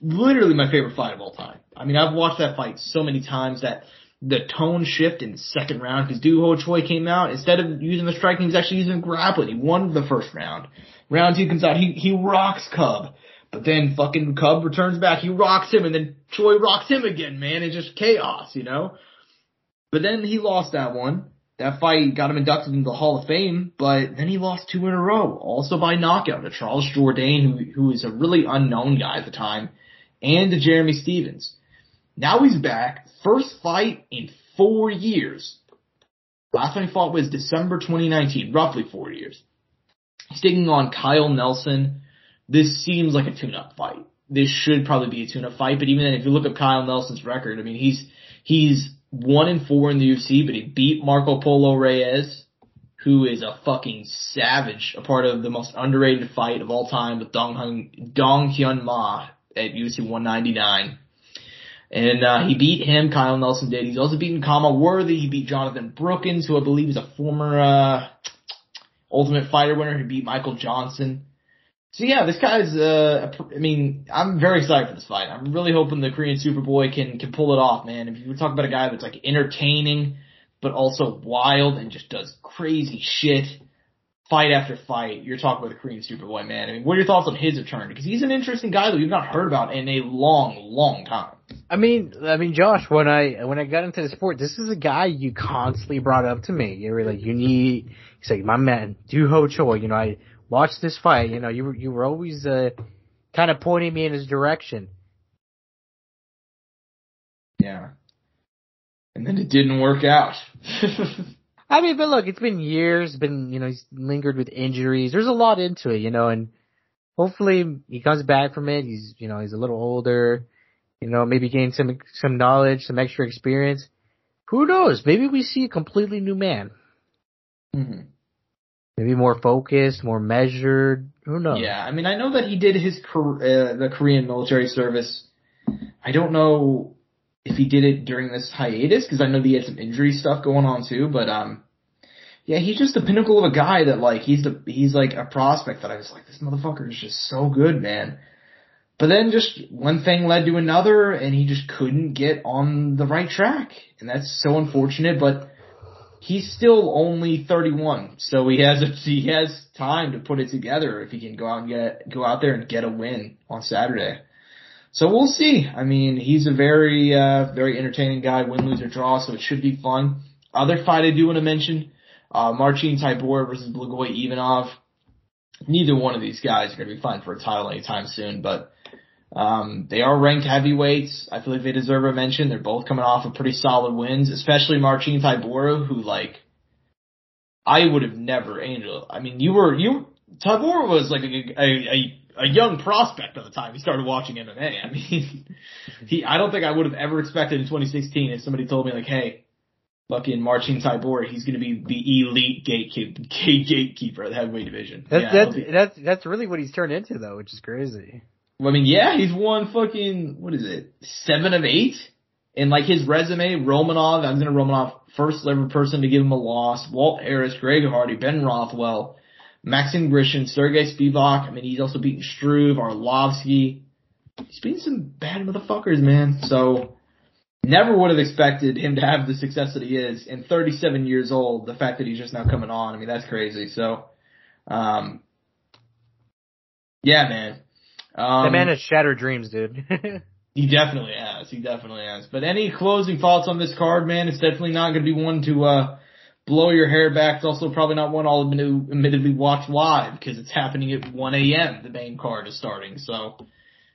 literally my favorite fight of all time. I mean, I've watched that fight so many times that the tone shift in the second round because Doo Ho Choi came out instead of using the striking, he's actually using grappling. He won the first round. Round two comes out, he he rocks Cub. But then fucking Cub returns back, he rocks him, and then Choi rocks him again, man. It's just chaos, you know? But then he lost that one. That fight got him inducted into the Hall of Fame, but then he lost two in a row, also by knockout to Charles Jourdain, who who is a really unknown guy at the time, and to Jeremy Stephens. Now he's back, first fight in four years. Last time he fought was December 2019, roughly four years. He's taking on Kyle Nelson. This seems like a tune-up fight. This should probably be a tune-up fight, but even then, if you look at Kyle Nelson's record, I mean, he's he's one and four in the UFC, but he beat Marco Polo Reyes, who is a fucking savage, a part of the most underrated fight of all time with Dong Hyun, Dong Hyun Ma at UFC 199. And uh, he beat him, Kyle Nelson did. He's also beaten Kama Worthy. He beat Jonathan Brookins, who I believe is a former uh, [tsk] Ultimate Fighter winner. He beat Michael Johnson. So yeah, this guy's. Uh, I mean, I'm very excited for this fight. I'm really hoping the Korean Superboy can can pull it off, man. If you talk about a guy that's like entertaining, but also wild and just does crazy shit, fight after fight, you're talking about the Korean Superboy, man. I mean, what are your thoughts on his return? Because he's an interesting guy that we've not heard about in a long, long time. I mean, I mean, Josh, when I when I got into the sport, this is a guy you constantly brought up to me. You were like, you need. He's like, my man, Doo Ho Choi. You know, I watch this fight. You know, you were you were always uh, kind of pointing me in his direction. Yeah. And then it didn't work out. [laughs] I mean, but look, it's been years. Been you know he's lingered with injuries. There's a lot into it, you know, and hopefully he comes back from it. He's you know he's a little older. You know, maybe gain some some knowledge, some extra experience. Who knows? Maybe we see a completely new man. Mm-hmm maybe more focused, more measured. Who knows? Yeah, I mean, I know that he did his uh, the Korean military service. I don't know if he did it during this hiatus because I know that he had some injury stuff going on too. But um, yeah, he's just the pinnacle of a guy that like he's the he's like a prospect that I was like this motherfucker is just so good, man. But then just one thing led to another, and he just couldn't get on the right track, and that's so unfortunate. But he's still only 31, so he has he has time to put it together if he can go out and get go out there and get a win on Saturday. So we'll see. I mean, he's a very uh, very entertaining guy, win, lose or draw, so it should be fun. Other fight I do want to mention, uh, Marcin Tybura versus Blagoy Ivanov. Neither one of these guys are going to be fighting for a title anytime soon, but um, they are ranked heavyweights. I feel like they deserve a mention. They're both coming off of pretty solid wins, especially Marcin Tybura, who like, I would have never, Angel. I mean, you were, you, Tybura was like a, a, a, a young prospect at the time he started watching MMA. I mean, [laughs] he, I don't think I would have ever expected in 2016 if somebody told me like, hey, fucking Marcin Tybura, he's going to be the elite gatekeeper, [laughs] gatekeeper of the heavyweight division. That's yeah, that's, that's that's really what he's turned into though, which is crazy. I mean, yeah, he's won fucking what is it, seven of eight, and like his resume, Romanov, I'm gonna Romanov, first ever person to give him a loss. Walt Harris, Greg Hardy, Ben Rothwell, Maxim Grishin, Sergey Spivak. I mean, he's also beaten Struve, Arlovsky. He's beaten some bad motherfuckers, man. So never would have expected him to have the success that he is. And 37 years old, the fact that he's just now coming on, I mean, that's crazy. So, um, yeah, man. Um, the man has shattered dreams, dude. [laughs] he definitely has. He definitely has. But any closing thoughts on this card, man? It's definitely not going to be one to, uh, blow your hair back. It's also probably not one I'll admit to admittedly watch live because it's happening at 1 a.m. The main card is starting. So,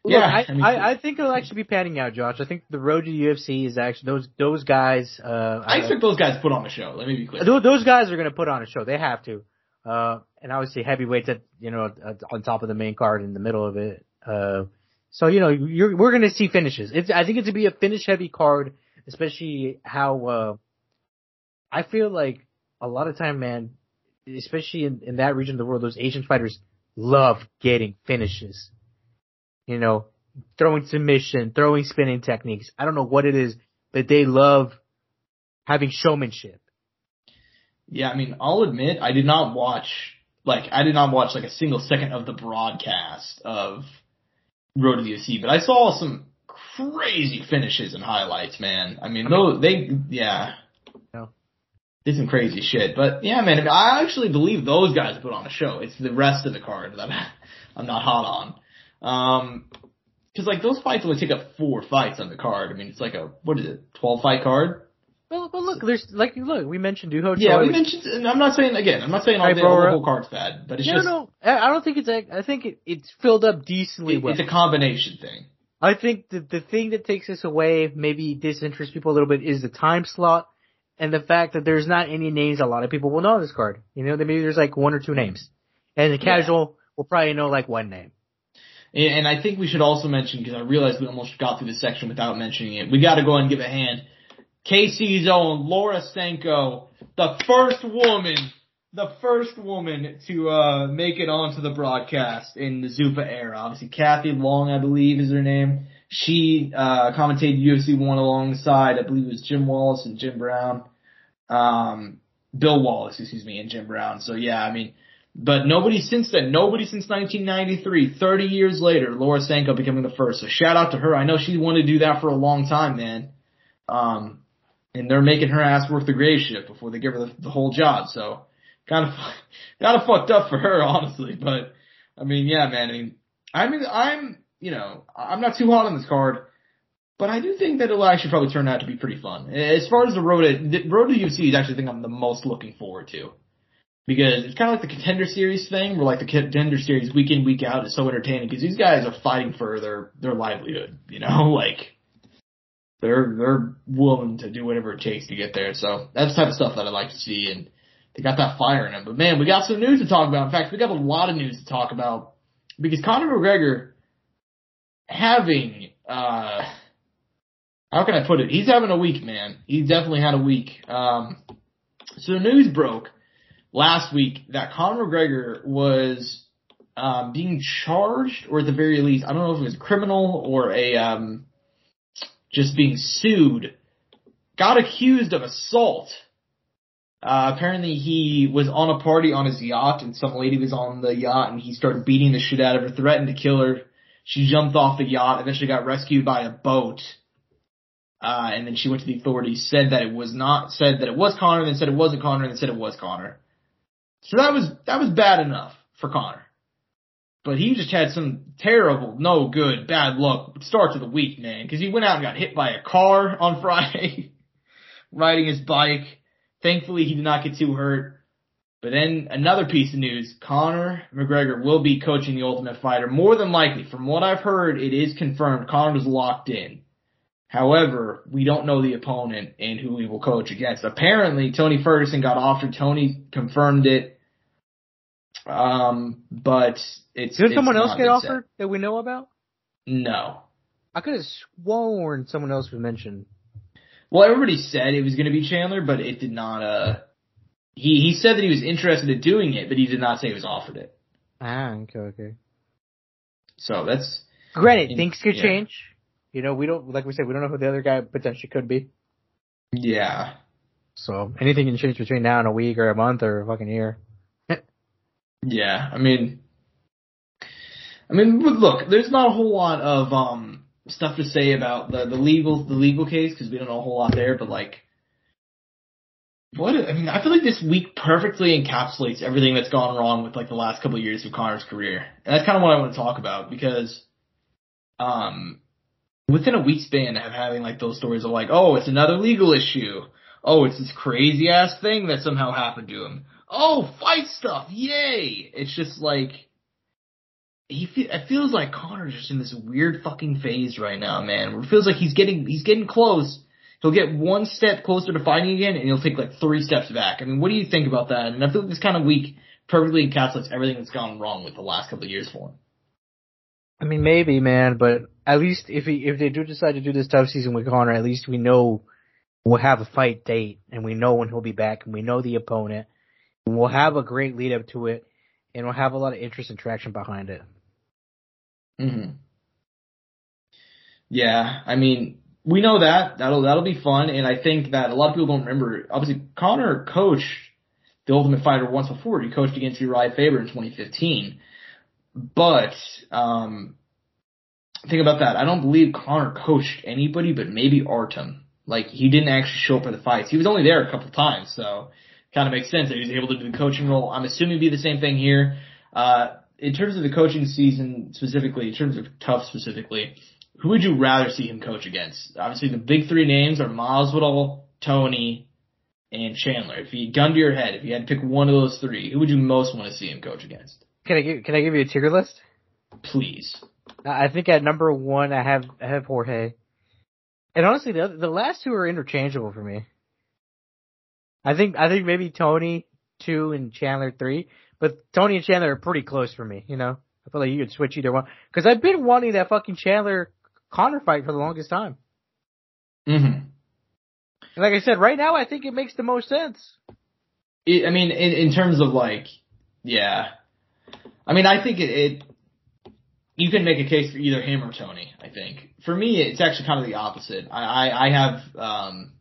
yeah, Look, I, I, mean, I, I, think it'll actually be panning out, Josh. I think the road to UFC is actually those those guys. Uh, I expect those guys to put on a show. Let me be clear. Those guys are going to put on a show. They have to. Uh, and obviously heavyweights at you know on top of the main card in the middle of it. Uh, so you know you're, we're going to see finishes. It's I think it's going to be a finish heavy card, especially how uh, I feel like a lot of time, man, especially in, in that region of the world, those Asian fighters love getting finishes you know, throwing submission, throwing spinning techniques. I don't know what it is, but they love having showmanship. Yeah, I mean, I'll admit I did not watch like I did not watch like a single second of the broadcast of Road to the UFC, but I saw some crazy finishes and highlights, man. I mean, I mean they yeah. No. Did some crazy shit. But yeah, man, I actually believe those guys put on a show. It's the rest of the card that [laughs] I'm not hot on. Um, cause like those fights only take up four fights on the card. I mean, it's like a, what is it, 12 fight card? Well, but look, there's like look, we mentioned Doo Ho Yeah, we mentioned. And I'm not saying again. I'm not saying all, the, all the whole card's bad, but it's no, just. No, no, I don't think it's. I think it, it's filled up decently it, well. It's a combination thing. I think the the thing that takes us away, maybe disinterests people a little bit, is the time slot and the fact that there's not any names a lot of people will know this card. You know, maybe there's like one or two names, and the casual yeah. will probably know like one name. And I think we should also mention, because I realized we almost got through this section without mentioning it, we gotta go and give a hand. KC's own Laura Sanko, the first woman, the first woman to, uh, make it onto the broadcast in the Zuffa era. Obviously, Kathy Long, I believe is her name. She, uh, commentated UFC 1 alongside, I believe it was Jim Wallace and Jim Brown. Um, Bill Wallace, excuse me, and Jim Brown. So yeah, I mean, but nobody since then, nobody since 1993, 30 years later, Laura Sanko becoming the first. So shout out to her. I know she wanted to do that for a long time, man. Um, and they're making her ass work the grave shift before they give her the, the whole job. So kind of, [laughs] kind of fucked up for her, honestly. But I mean, yeah, man. I mean, I mean, I'm, you know, I'm not too hot on this card, but I do think that it'll actually probably turn out to be pretty fun. As far as the road to, the road to UFC is actually the thing I'm the most looking forward to because it's kind of like the contender series thing, where like the contender series week in week out is so entertaining because these guys are fighting for their their livelihood. You know, [laughs] like they're they're willing to do whatever it takes to get there. So that's the type of stuff that I like to see, and they got that fire in them. But man, we got some news to talk about. In fact, we got a lot of news to talk about because Conor McGregor having uh how can I put it? He's having a week, man. He definitely had a week. Um, so the news broke last week that Conor McGregor was um, being charged, or at the very least, I don't know if it was criminal or a um, just being sued, got accused of assault. Uh, apparently he was on a party on his yacht and some lady was on the yacht and he started beating the shit out of her, threatened to kill her. She jumped off the yacht, eventually got rescued by a boat. Uh, and then she went to the authorities, said that it was not, said that it was Conor, then said it wasn't Conor, and then said it was Conor. So that was that was bad enough for Conor. But he just had some terrible, no good, bad luck start to the week, man. Because he went out and got hit by a car on [laughs] Friday, riding his bike. Thankfully, he did not get too hurt. But then another piece of news: Conor McGregor will be coaching the Ultimate Fighter. More than likely, from what I've heard, it is confirmed. Conor is locked in. However, we don't know the opponent and who he will coach against. Apparently, Tony Ferguson got offered. Tony confirmed it. Um, but it's. Did it's someone else get offered set. that we know about? No. I could have sworn someone else was mentioned. Well, everybody said it was going to be Chandler, but it did not. Uh, he he said that he was interested in doing it, but he did not say he was offered it. Ah, okay, okay. So that's Granted, things could yeah. change. You know, we don't like we said we don't know who the other guy potentially could be. yeah. So anything can change between now and a week or a month or a fucking year. Yeah, I mean, I mean, look, there's not a whole lot of um stuff to say about the the legal the legal case because we don't know a whole lot there. But like, what I mean, I feel like this week perfectly encapsulates everything that's gone wrong with like the last couple of years of Conor's career, and that's kind of what I want to talk about because, um, within a week span of having like those stories of like, oh, it's another legal issue. Oh, it's this crazy ass thing that somehow happened to him. Oh, fight stuff, yay! It's just like he fe- it feels like Conor's just in this weird fucking phase right now, man. It feels like he's getting he's getting close. He'll get one step closer to fighting again, and he'll take like three steps back. I mean, what do you think about that? And I feel like this kind of week perfectly encapsulates everything that's gone wrong with the last couple of years for him. I mean, maybe, man, but at least if he if they do decide to do this tough season with Conor, at least we know we'll have a fight date and we know when he'll be back and we know the opponent. We'll have a great lead up to it, and we'll have a lot of interest and traction behind it. Mm-hmm. Yeah, I mean, we know that that'll that'll be fun, and I think that a lot of people don't remember. Obviously, Conor coached the Ultimate Fighter once before. He coached against Uriah Faber in 2015, but um, think about that. I don't believe Conor coached anybody, but maybe Artem. Like he didn't actually show up for the fights. He was only there a couple times, so kind of makes sense that he was able to do the coaching role. I'm assuming it'd be the same thing here. Uh, in terms of the coaching season specifically, in terms of tough specifically, who would you rather see him coach against? Obviously, the big three names are Masvidal, Tony, and Chandler. If you gun to your head, if you had to pick one of those three, who would you most want to see him coach against? Can I give Can I give you a tier list? Please. I think at number one, I have I have Jorge, and honestly, the the last two are interchangeable for me. I think I think maybe Tony two and Chandler three, but Tony and Chandler are pretty close for me. You know, I feel like you could switch either one because I've been wanting that fucking Chandler Conor fight for the longest time. Mm-hmm. And like I said, right now I think it makes the most sense. It, I mean, in, in terms of like, yeah. I mean, I think it, it, you can make a case for either him or Tony, I think. For me, it's actually kind of the opposite. I, I, I have, um,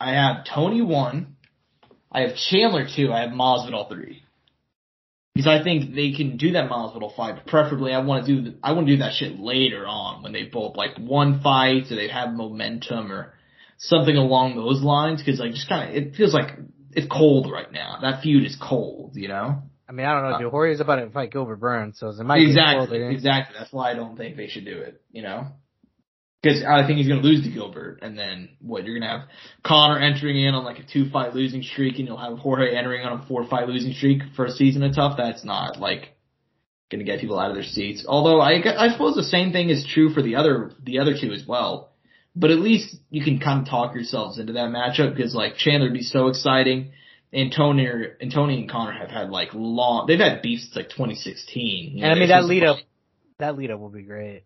I have Tony one, I have Chandler two, I have Masvidal three. Because I think they can do that Masvidal fight, but preferably I want to do the, I want to do that shit later on when they both like one fight or they have momentum or something along those lines. Because like just kind of it feels like it's cold right now. That feud is cold, you know. I mean, I don't know, Uh. Jorge's about to fight Gilbert Burns, so it might be Exactly, exactly. That's why I don't think they should do it. You know, because I think he's going to lose to Gilbert, and then what? You're going to have Conor entering in on like a two fight losing streak, and you'll have Jorge entering on a four fight losing streak for a season of tough. That's not like going to get people out of their seats. Although I, I suppose the same thing is true for the other the other two as well. But at least you can kind of talk yourselves into that matchup because like Chandler would be so exciting. And Tony, and Tony and Conor have had like long, they've had beef since like 2016. you know, And I mean that lead up, that lead up will be great.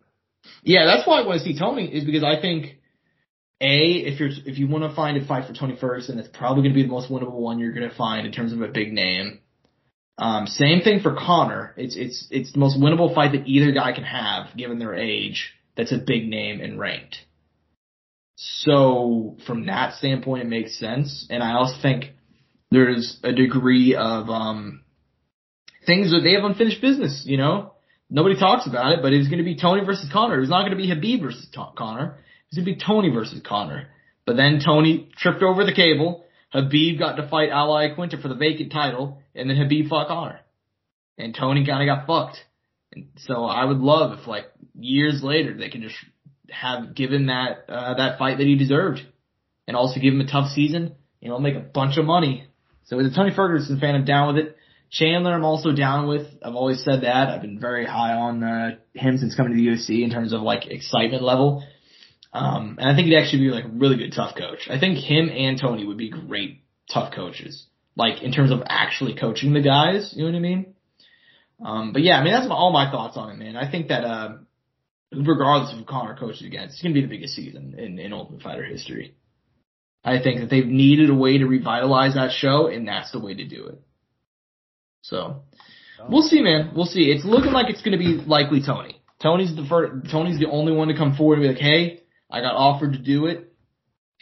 Yeah, that's why I want to see Tony is because I think a if you're if you want to find a fight for Tony Ferguson, it's probably going to be the most winnable one you're going to find in terms of a big name. Um, same thing for Conor. It's it's it's the most winnable fight that either guy can have given their age. That's a big name and ranked. So from that standpoint, it makes sense. And I also think there's a degree of um, things that they have unfinished business. You know, nobody talks about it, but it's going to be Tony versus Conor. It's not going to be Khabib versus Conor. It's going to be Tony versus Conor. But then Tony tripped over the cable. Khabib got to fight Al Iaquinta for the vacant title, and then Khabib fought Conor. And Tony kind of got fucked. And so I would love if, like, years later, they can just have given that uh, that fight that he deserved, and also give him a tough season. You know, make a bunch of money. So as a Tony Ferguson fan, I'm down with it. Chandler, I'm also down with. I've always said that. I've been very high on uh, him since coming to the UFC in terms of like excitement level. Um, and I think he'd actually be like a really good tough coach. I think him and Tony would be great tough coaches. Like in terms of actually coaching the guys, you know what I mean? Um, but yeah, I mean that's my, all my thoughts on it, man. I think that uh, regardless of who Conor coaches against, it's to be the biggest season in, in Ultimate Fighter history. I think that they've needed a way to revitalize that show, and that's the way to do it. So, oh. we'll see, man. We'll see. It's looking like it's going to be likely Tony. Tony's the first, Tony's the only one to come forward and be like, "Hey, I got offered to do it,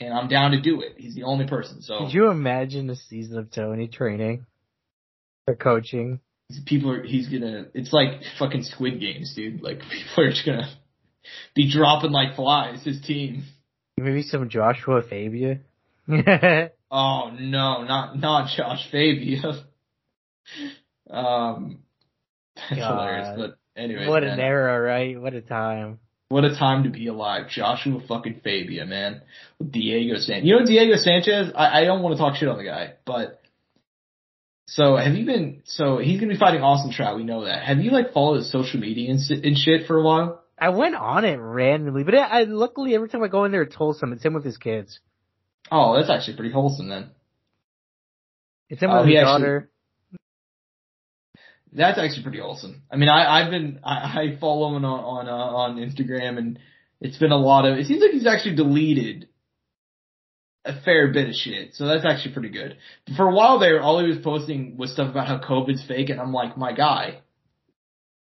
and I'm down to do it." He's the only person. So, Could you imagine a season of Tony training or coaching? people are he's gonna it's like fucking squid games dude like [laughs] people are just gonna be dropping like flies his team Maybe some Joshua Fabia. [laughs] oh no not not josh fabia [laughs] um [laughs] that's God. hilarious but anyway what man, an era, right? What a time. what a time to be alive joshua fucking fabia man diego sanchez you know diego sanchez i, I don't want to talk shit on the guy but so have you been? So he's gonna be fighting Austin Trout. We know that. Have you like followed his social media and, and shit for a while? I went on it randomly, but I, I luckily every time I go in there, it's wholesome. It's him with his kids. Oh, that's actually pretty wholesome then. It's him Oh, with he his actually- daughter. That's actually pretty awesome. I mean, I, I've been I, I follow him on on uh, on Instagram, and it's been a lot of. It seems like he's actually deleted a fair bit of shit, so that's actually pretty good. For a while there, all he was posting was stuff about how COVID's fake, and I'm like, my guy,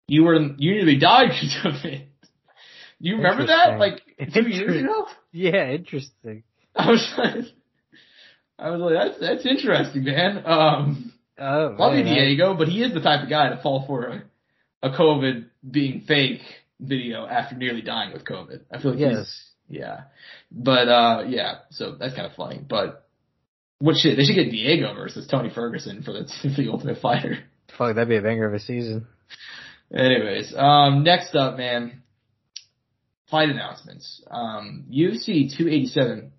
you were you nearly died [laughs] because of it. You remember that? Like two years ago? Yeah, interesting. I was like, I was like, that's that's interesting, man. Um, Oh, Love you, man, Diego, but he is the type of guy to fall for a, a COVID being fake video after nearly dying with COVID. I feel like Yes. he's, yeah. But, uh, yeah, so that's kind of funny. But, what shit, they should get Diego versus Tony Ferguson for the, [laughs] for the Ultimate Fighter. Fuck, that'd be a banger of a season. Anyways, um, next up, man, fight announcements. Um, UFC 287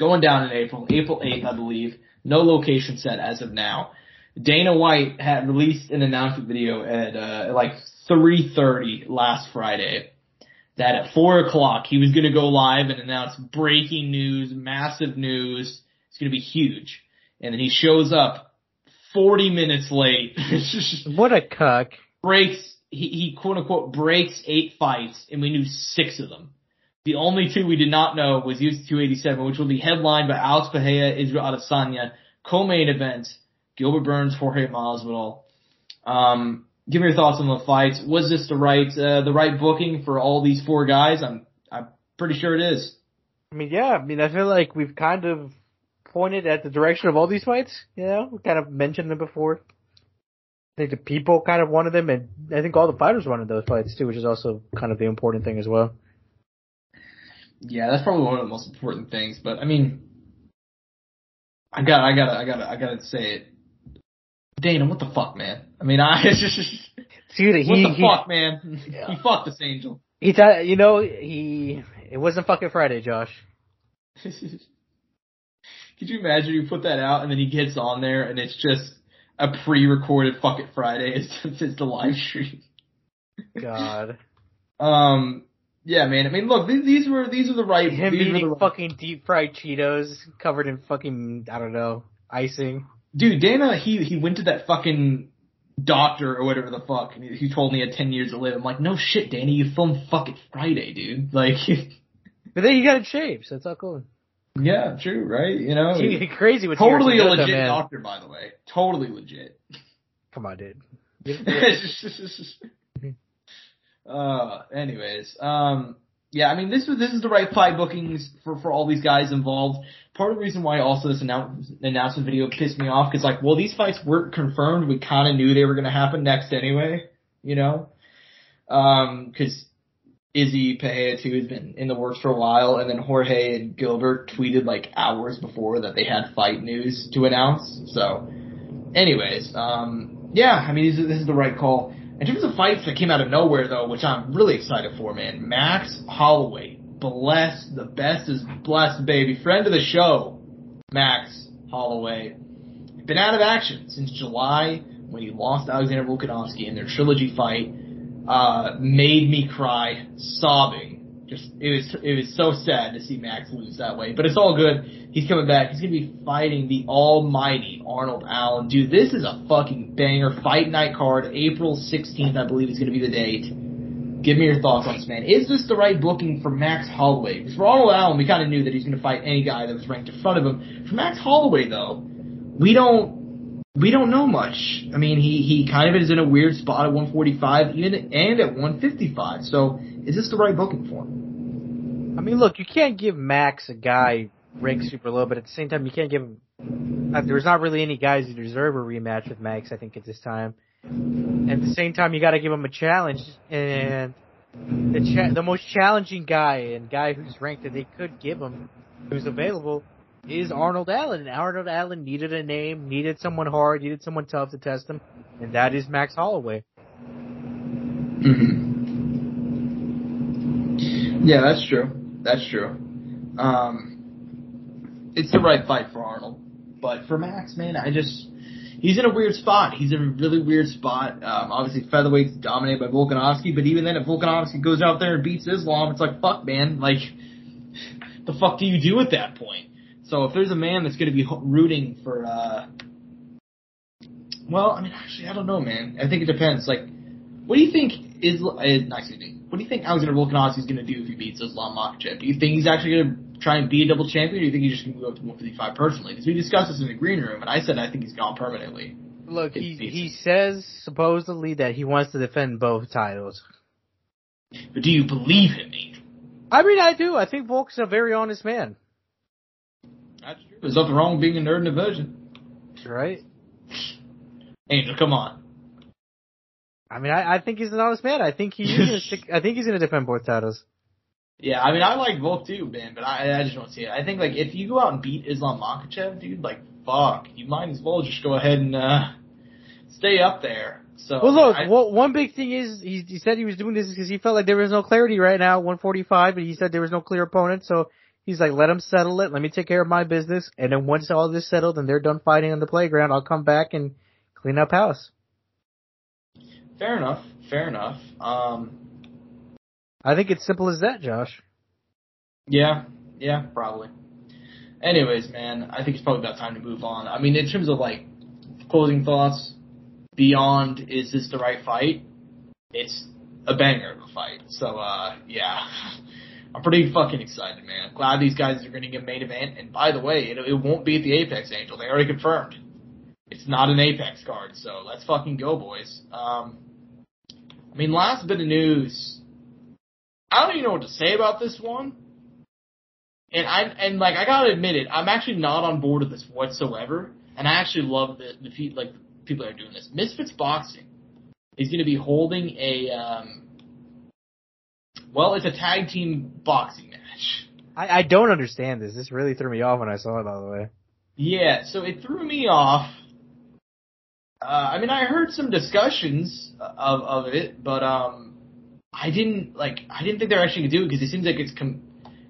going down in April, April 8th, I believe. No location set as of now. Dana White had released an announcement video at uh, like 3:30 last Friday that at four o'clock he was going to go live and announce breaking news, massive news. It's going to be huge, and then he shows up 40 minutes late. [laughs] What a cuck. breaks he, he quote unquote breaks eight fights and we knew six of them. The only two we did not know was UFC 287, which will be headlined by Alex Pereira, Israel Adesanya, co-main event, Gilbert Burns, Jorge Masvidal. Um, give me your thoughts on the fights. Was this the right uh, the right booking for all these four guys? I'm I'm pretty sure it is. I mean, yeah, I mean, I feel like we've kind of pointed at the direction of all these fights, you know? We kind of mentioned them before. I think the people kind of wanted them, and I think all the fighters wanted those fights too, which is also kind of the important thing as well. Yeah, that's probably one of the most important things. But I mean, I got, I gotta, I gotta, I gotta say it. Dana, what the fuck, man? I mean, I [laughs] just, Dude, what he, the he, fuck, man? Yeah. He fucked this angel. he, t- you know, he, it wasn't fucking Friday, Josh. [laughs] Could you imagine you put that out and then he gets on there and it's just a pre-recorded fuck it Friday [laughs] as it's the live stream. God. Um, yeah, man. I mean, look, these, these were these are the right. Him these eating the, fucking deep fried Cheetos covered in fucking, I don't know, icing. dude, Dana, he he went to that fucking doctor or whatever the fuck, and he, he told me he had ten years to live. I'm like, no shit, Danny, you filmed fuck it Friday, dude. [laughs] Like, But then he got in shape, so it's all cool. yeah, true, right? You know, Gee, crazy what totally a does, though, legit doctor, by the way. Totally legit. Come on, dude. [laughs] [laughs] uh, anyways, um, yeah, I mean, this was this is the right fight bookings for for all these guys involved. Part of the reason why also this announce, announcement video pissed me off because like, well, these fights weren't confirmed. We kind of knew they were to happen next anyway, you know, um, because Izzy Pereira too has been in the works for a while, and then Jorge and Gilbert tweeted like hours before that they had fight news to announce. So, anyways, um, yeah, I mean, this is, this is the right call. In terms of fights that came out of nowhere, though, which I'm really excited for, man, Max Holloway, bless, the best is blessed, baby, friend of the show, Max Holloway, been out of action since July when he lost Alexander Volkanovski in their trilogy fight, uh, made me cry, sobbing. Just it was it was so sad to see Max lose that way, but it's all good. He's coming back. He's gonna be fighting the almighty Arnold Allen. Dude, this is a fucking banger. Fight night card, April 16th, I believe is gonna be the date. Give me your thoughts on this man. Is this the right booking for Max Holloway? Because for Arnold Allen, we kind of knew that he's going to fight any guy that was ranked in front of him. For Max Holloway, though, we don't we don't know much. I mean, he he kind of is in a weird spot at 145, even and at 155. So, is this the right booking for him? I mean, look, you can't give Max a guy ranked super low, but at the same time, you can't give him. Uh, there's not really any guys who deserve a rematch with Max. I think at this time. At the same time, you got to give him a challenge, and the cha- the most challenging guy and guy who's ranked that they could give him, who's available, is Arnold Allen. And Arnold Allen needed a name, needed someone hard, needed someone tough to test him, and that is Max Holloway. Mm-hmm. Yeah, that's true. That's true. Um, it's the right fight for Arnold, but for Max, man, I just he's in a weird spot. He's in a really weird spot. Um, obviously, featherweight's dominated by Volkanovski, but even then, if Volkanovski goes out there and beats Islam, it's like, fuck, man. Like, the fuck do you do at that point? So if there's a man that's going to be rooting for, uh, well, I mean, actually, I don't know, man. I think it depends. Like, what do you think is, uh, excuse me, what do you think Alexander Volkanovski is going to do if he beats Islam Makhachev? Do you think he's actually going to try and be a double champion, or do you think he's just going to move up to 155 personally? Because we discussed this in the green room, and I said I think he's gone permanently. Look, he he says supposedly that he wants to defend both titles. But do you believe him, Angel? I mean, I do. I think Volk's a very honest man. That's true. There's nothing wrong with being a nerd in a virgin. Right. Angel, come on. I mean, I, I think he's an honest man. I think he's gonna [laughs] stick, I think he's gonna defend both titles. Yeah, I mean, I like Volk too, man, but I, I just don't see it. I think like if you go out and beat Islam Makhachev, dude, like fuck, you might as well just go ahead and uh stay up there. So well, look, I, well, one big thing is he, he said he was doing this because he felt like there was no clarity right now, 145, and he said there was no clear opponent. So he's like, let them settle it. Let me take care of my business, and then once all this settled and they're done fighting on the playground, I'll come back and clean up house. Fair enough. Fair enough. Um, I think it's simple as that, Josh. Yeah, yeah, probably. Anyways, man, I think it's probably about time to move on. I mean, in terms of like closing thoughts, beyond is this the right fight? It's a banger of a fight. So, uh, yeah. [laughs] I'm pretty fucking excited, man. I'm Glad these guys are going to get main event. And by the way, it, it won't be at the Apex Angel. They already confirmed. It's not an Apex card, so let's fucking go, boys. Um, I mean, last bit of news. I don't even know what to say about this one. And I and like I gotta admit it, I'm actually not on board with this whatsoever. And I actually love the the like people that are doing this. Misfits Boxing is going to be holding a um, well, it's a tag team boxing match. I, I don't understand this. This really threw me off when I saw it, by the way. Yeah, so it threw me off. Uh, I mean, I heard some discussions of of it, but um, I didn't like. I didn't think they're actually gonna do it because it seems like it's com-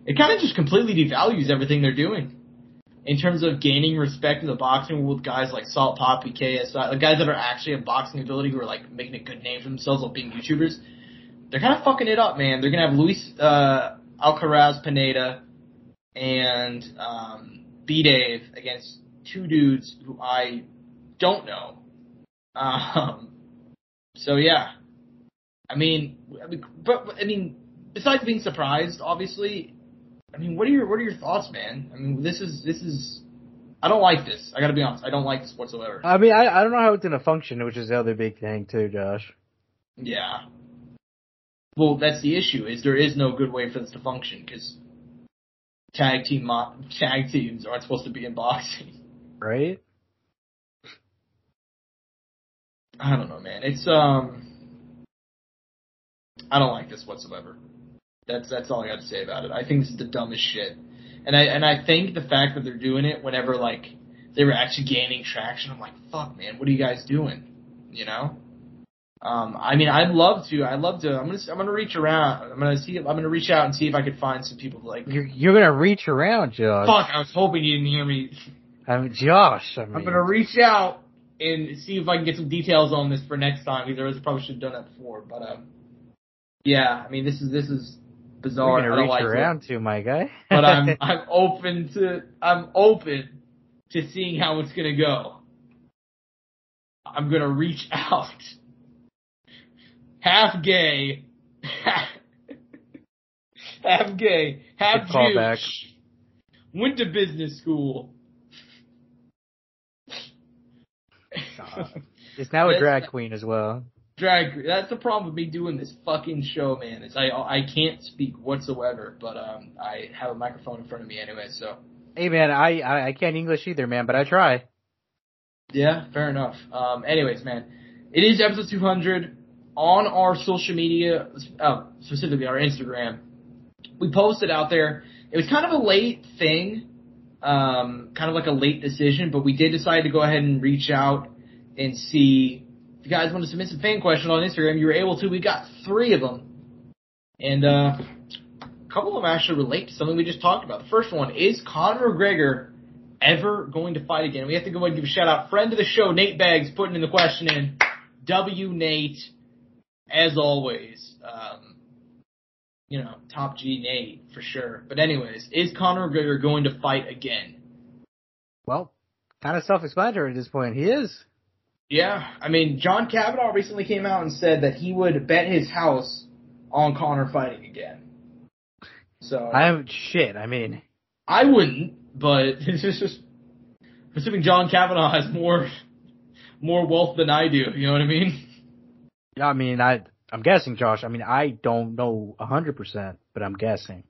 it kind of just completely devalues everything they're doing in terms of gaining respect in the boxing world with guys like Salt Papi, KSI, the guys that are actually have boxing ability who are like making a good name for themselves while being YouTubers. They're kind of fucking it up, man. They're gonna have Luis uh, Alcaraz Pineda and um, B Dave against two dudes who I don't know. Um, so yeah, I mean, I mean, but I mean, besides being surprised, obviously, I mean, what are your what are your thoughts, man? I mean, this is this is. I don't like this. I gotta be honest. I don't like this whatsoever. I mean, I I don't know how it's gonna function, which is the other big thing too, Josh. Yeah. Well, that's the issue. Is there is no good way for this to function because tag team mo- tag teams aren't supposed to be in boxing. Right. I don't know, man. It's um. I don't like this whatsoever. That's that's all I got to say about it. I think this is the dumbest shit, and I and I think the fact that they're doing it whenever like they were actually gaining traction, I'm like, fuck, man, what are you guys doing? You know. Um, I mean, I'd love to. I'd love to. I'm gonna. I'm gonna reach around. I'm gonna see. I'm gonna reach out and see if I could find some people like. You're you're gonna reach around, Josh. Fuck! I was hoping you didn't hear me. I mean, Josh. I mean, I'm gonna reach out and see if I can get some details on this for next time because I probably should have done that before. But um, yeah. I mean, this is this is bizarre. You're gonna reach like around it. to my guy. but I'm [laughs] I'm open to I'm open to seeing how it's gonna go. I'm gonna reach [laughs] out, half gay, [laughs] half gay, half Good callback. Went to business school. It's now a drag queen as well. drag. That's the problem with me doing this fucking show, man. Is I I can't speak whatsoever, but um I have a microphone in front of me anyway, so Hey man, I, I I can't English either, man, but I try. yeah, fair enough. Um, anyways, man, it is episode 200 on our social media, uh, specifically our Instagram. We posted out there. It was kind of a late thing, um, kind of like a late decision, but we did decide to go ahead and reach out and see if you guys want to submit some fan questions on Instagram. You were able to. We got three of them, and uh, a couple of them actually relate to something we just talked about. The first one is Conor McGregor ever going to fight again? We have to go ahead and give a shout out. Friend of the show, Nate Baggs, putting in the question in. W Nate, as always. Um, you know, top G Nate for sure. But anyways, is Conor McGregor going to fight again? Well, kind of self-explanatory at this point. He is. Yeah, I mean, John Kavanagh recently came out and said that he would bet his house on Conor fighting again. So I'm shit. I mean, I wouldn't, but [laughs] it's just, just assuming John Kavanagh has more more wealth than I do. You know what I mean? I mean, I I'm guessing, Josh. I mean, I don't know hundred percent, but I'm guessing.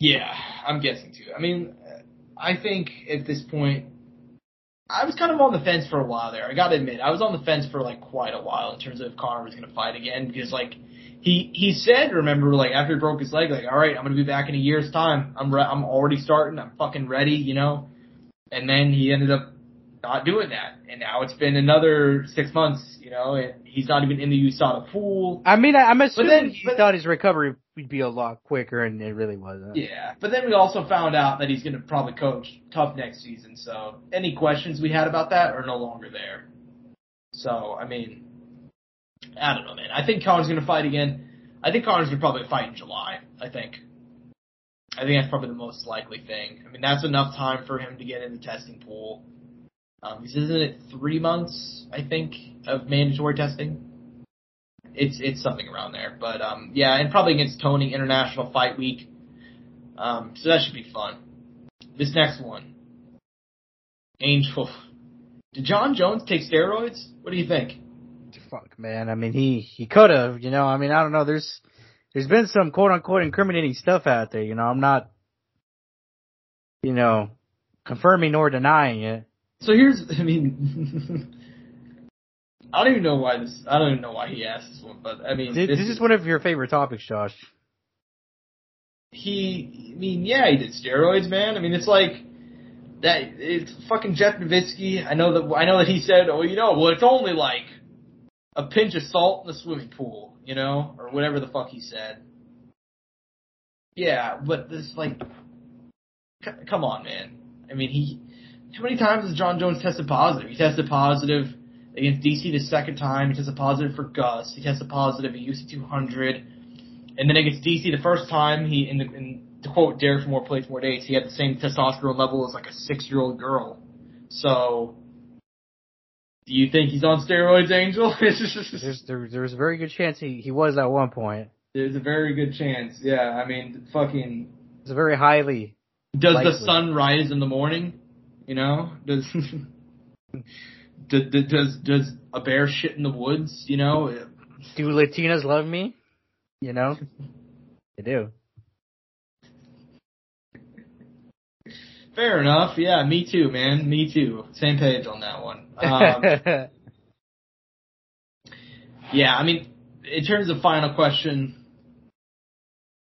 Yeah, I'm guessing too. I mean, I think at this point, I was kind of on the fence for a while there. I got to admit, I was on the fence for like quite a while in terms of if Conor was to fight again because like he he said, remember, like after he broke his leg, like all right, I'm to be back in a year's time. I'm re- I'm already starting. I'm fucking ready, you know. And then he ended up not doing that, and now it's been another six months, you know, and he's not even in the USADA pool. I mean, I, I'm assuming then- he but- thought his recovery would be a lot quicker, and it really wasn't. Yeah, but then we also found out that he's going to probably coach tough next season. So any questions we had about that are no longer there. So I mean, I don't know, man. I think Conor's going to fight again. I think Conor's going to probably fight in July. I think. I think that's probably the most likely thing. I mean, that's enough time for him to get in the testing pool. Um, isn't it three months? I think of mandatory testing. It's it's something around there, but um, yeah, and probably against Tony International Fight Week. Um, so that should be fun. This next one, Angel. Did Jon Jones take steroids? What do you think? Fuck, man. I mean, he he could have. You know, I mean, I don't know. There's there's been some quote unquote incriminating stuff out there. You know, I'm not, you know, confirming nor denying it. So here's, [laughs] I mean, [laughs] I don't even know why this. I don't even know why he asked this one, but I mean, This, this is one of your favorite topics, Josh. he. I mean, yeah, he did steroids, man. I mean, it's like that. It's fucking Jeff Novitzky. I know that. I know that he said, "Oh, you know, well, it's only like a pinch of salt in the swimming pool," you know, or whatever the fuck he said. Yeah, but this like, c- come on, man. I mean, he. How many times has Jon Jones tested positive? He tested positive against DC the second time. He tested positive for Gus. He tested positive at UC 200. And then against DC the first time, he in the in, to quote Derek from More Plates More Dates, he had the same testosterone level as like a six year old girl. So, do you think he's on steroids, Angel? [laughs] There's there, there's a very good chance he he was at one point. There's a very good chance. Yeah, I mean, fucking. It's a very highly. Does Likely. the sun rise in the morning? You know, [laughs] does. Does, does does a bear shit in the woods? You know, Do Latinas love me? You know, [laughs] they do. fair enough. Yeah, me too, man. Me too. Same page on that one. Um, [laughs] Yeah, I mean, in terms of final question,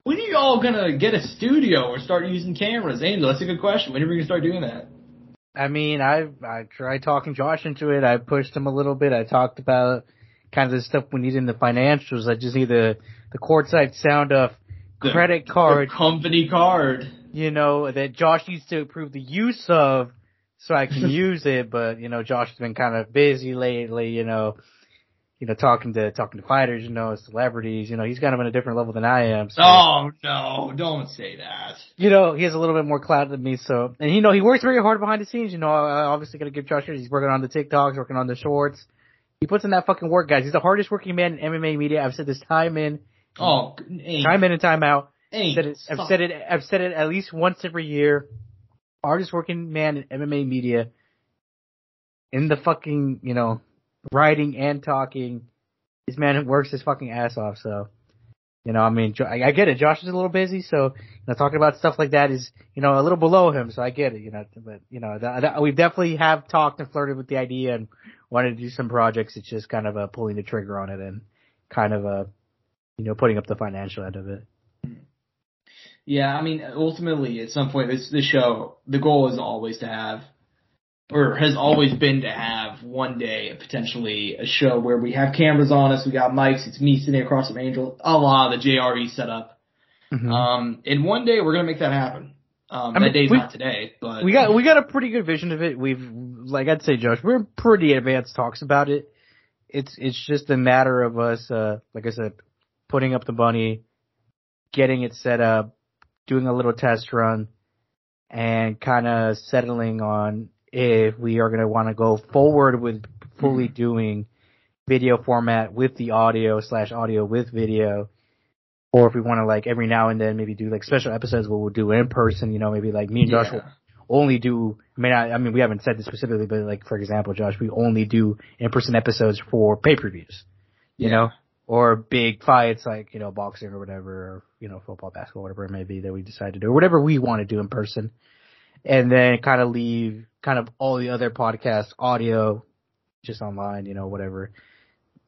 when are you all gonna get a studio or start using cameras? Angel, that's a good question. When are we gonna start doing that? I mean, I I tried talking Josh into it. I pushed him a little bit. I talked about kind of the stuff we need in the financials. I just need the the courtside sound of The- credit card, The company card. you know, that Josh needs to approve the use of so I can [laughs] use it. But you know, Josh has been kind of busy lately. You know, you know, talking to talking to fighters. You know, celebrities. You know, he's kind of on a different level than I am. So. Oh no, don't say that. you know, he has a little bit more clout than me, so, and you know, he works very hard behind the scenes, you know, I obviously gotta give Josh. He's working on the TikToks, working on the shorts, He puts in that fucking work, guys. He's the hardest working man in MMA media. I've said this time in, Oh, time in and time out. Said it, I've said it. I've said it at least once every year. Hardest working man in MMA media. In the fucking, you know, writing and talking. This man works his fucking ass off. So, you know, I mean, I, get it. Josh is a little busy, so you know, talking about stuff like that is, you know, a little below him. So I get it. You know, but you know, that, that, we definitely have talked and flirted with the idea and wanted to do some projects. It's just kind of uh, pulling the trigger on it and kind of uh, you know, putting up the financial end of it. Yeah, I mean, ultimately, at some point, this this show, the goal is always to have, or has always been to have one day potentially a show where we have cameras on us, we got mics, it's me sitting across from Angel, a la the JRE setup. Mhm. Um, and one day we're gonna make that happen. Um, I that mean, day's we- not today, but we got we got a pretty good vision of it. We've like I'd say, Josh, we're in pretty advanced talks about it. It's it's just a matter of us, uh, like I said, putting up the bunny, getting it set up, doing a little test run, and kind of settling on if we are going to want to go forward with fully mm-hmm. doing video format with the audio slash audio with video. Or if we want to like every now and then maybe do like special episodes where we'll do in person, you know, maybe like me and Josh will only do. I mean, I, I mean, we haven't said this specifically, but like for example, Josh, we only do in-person episodes for pay-per-views, you Yeah. know, or big fights like you know boxing or whatever, or you know football, basketball, whatever it may be that we decide to do, or whatever we want to do in person, and then kind of leave kind of all the other podcasts audio just online, you know, whatever.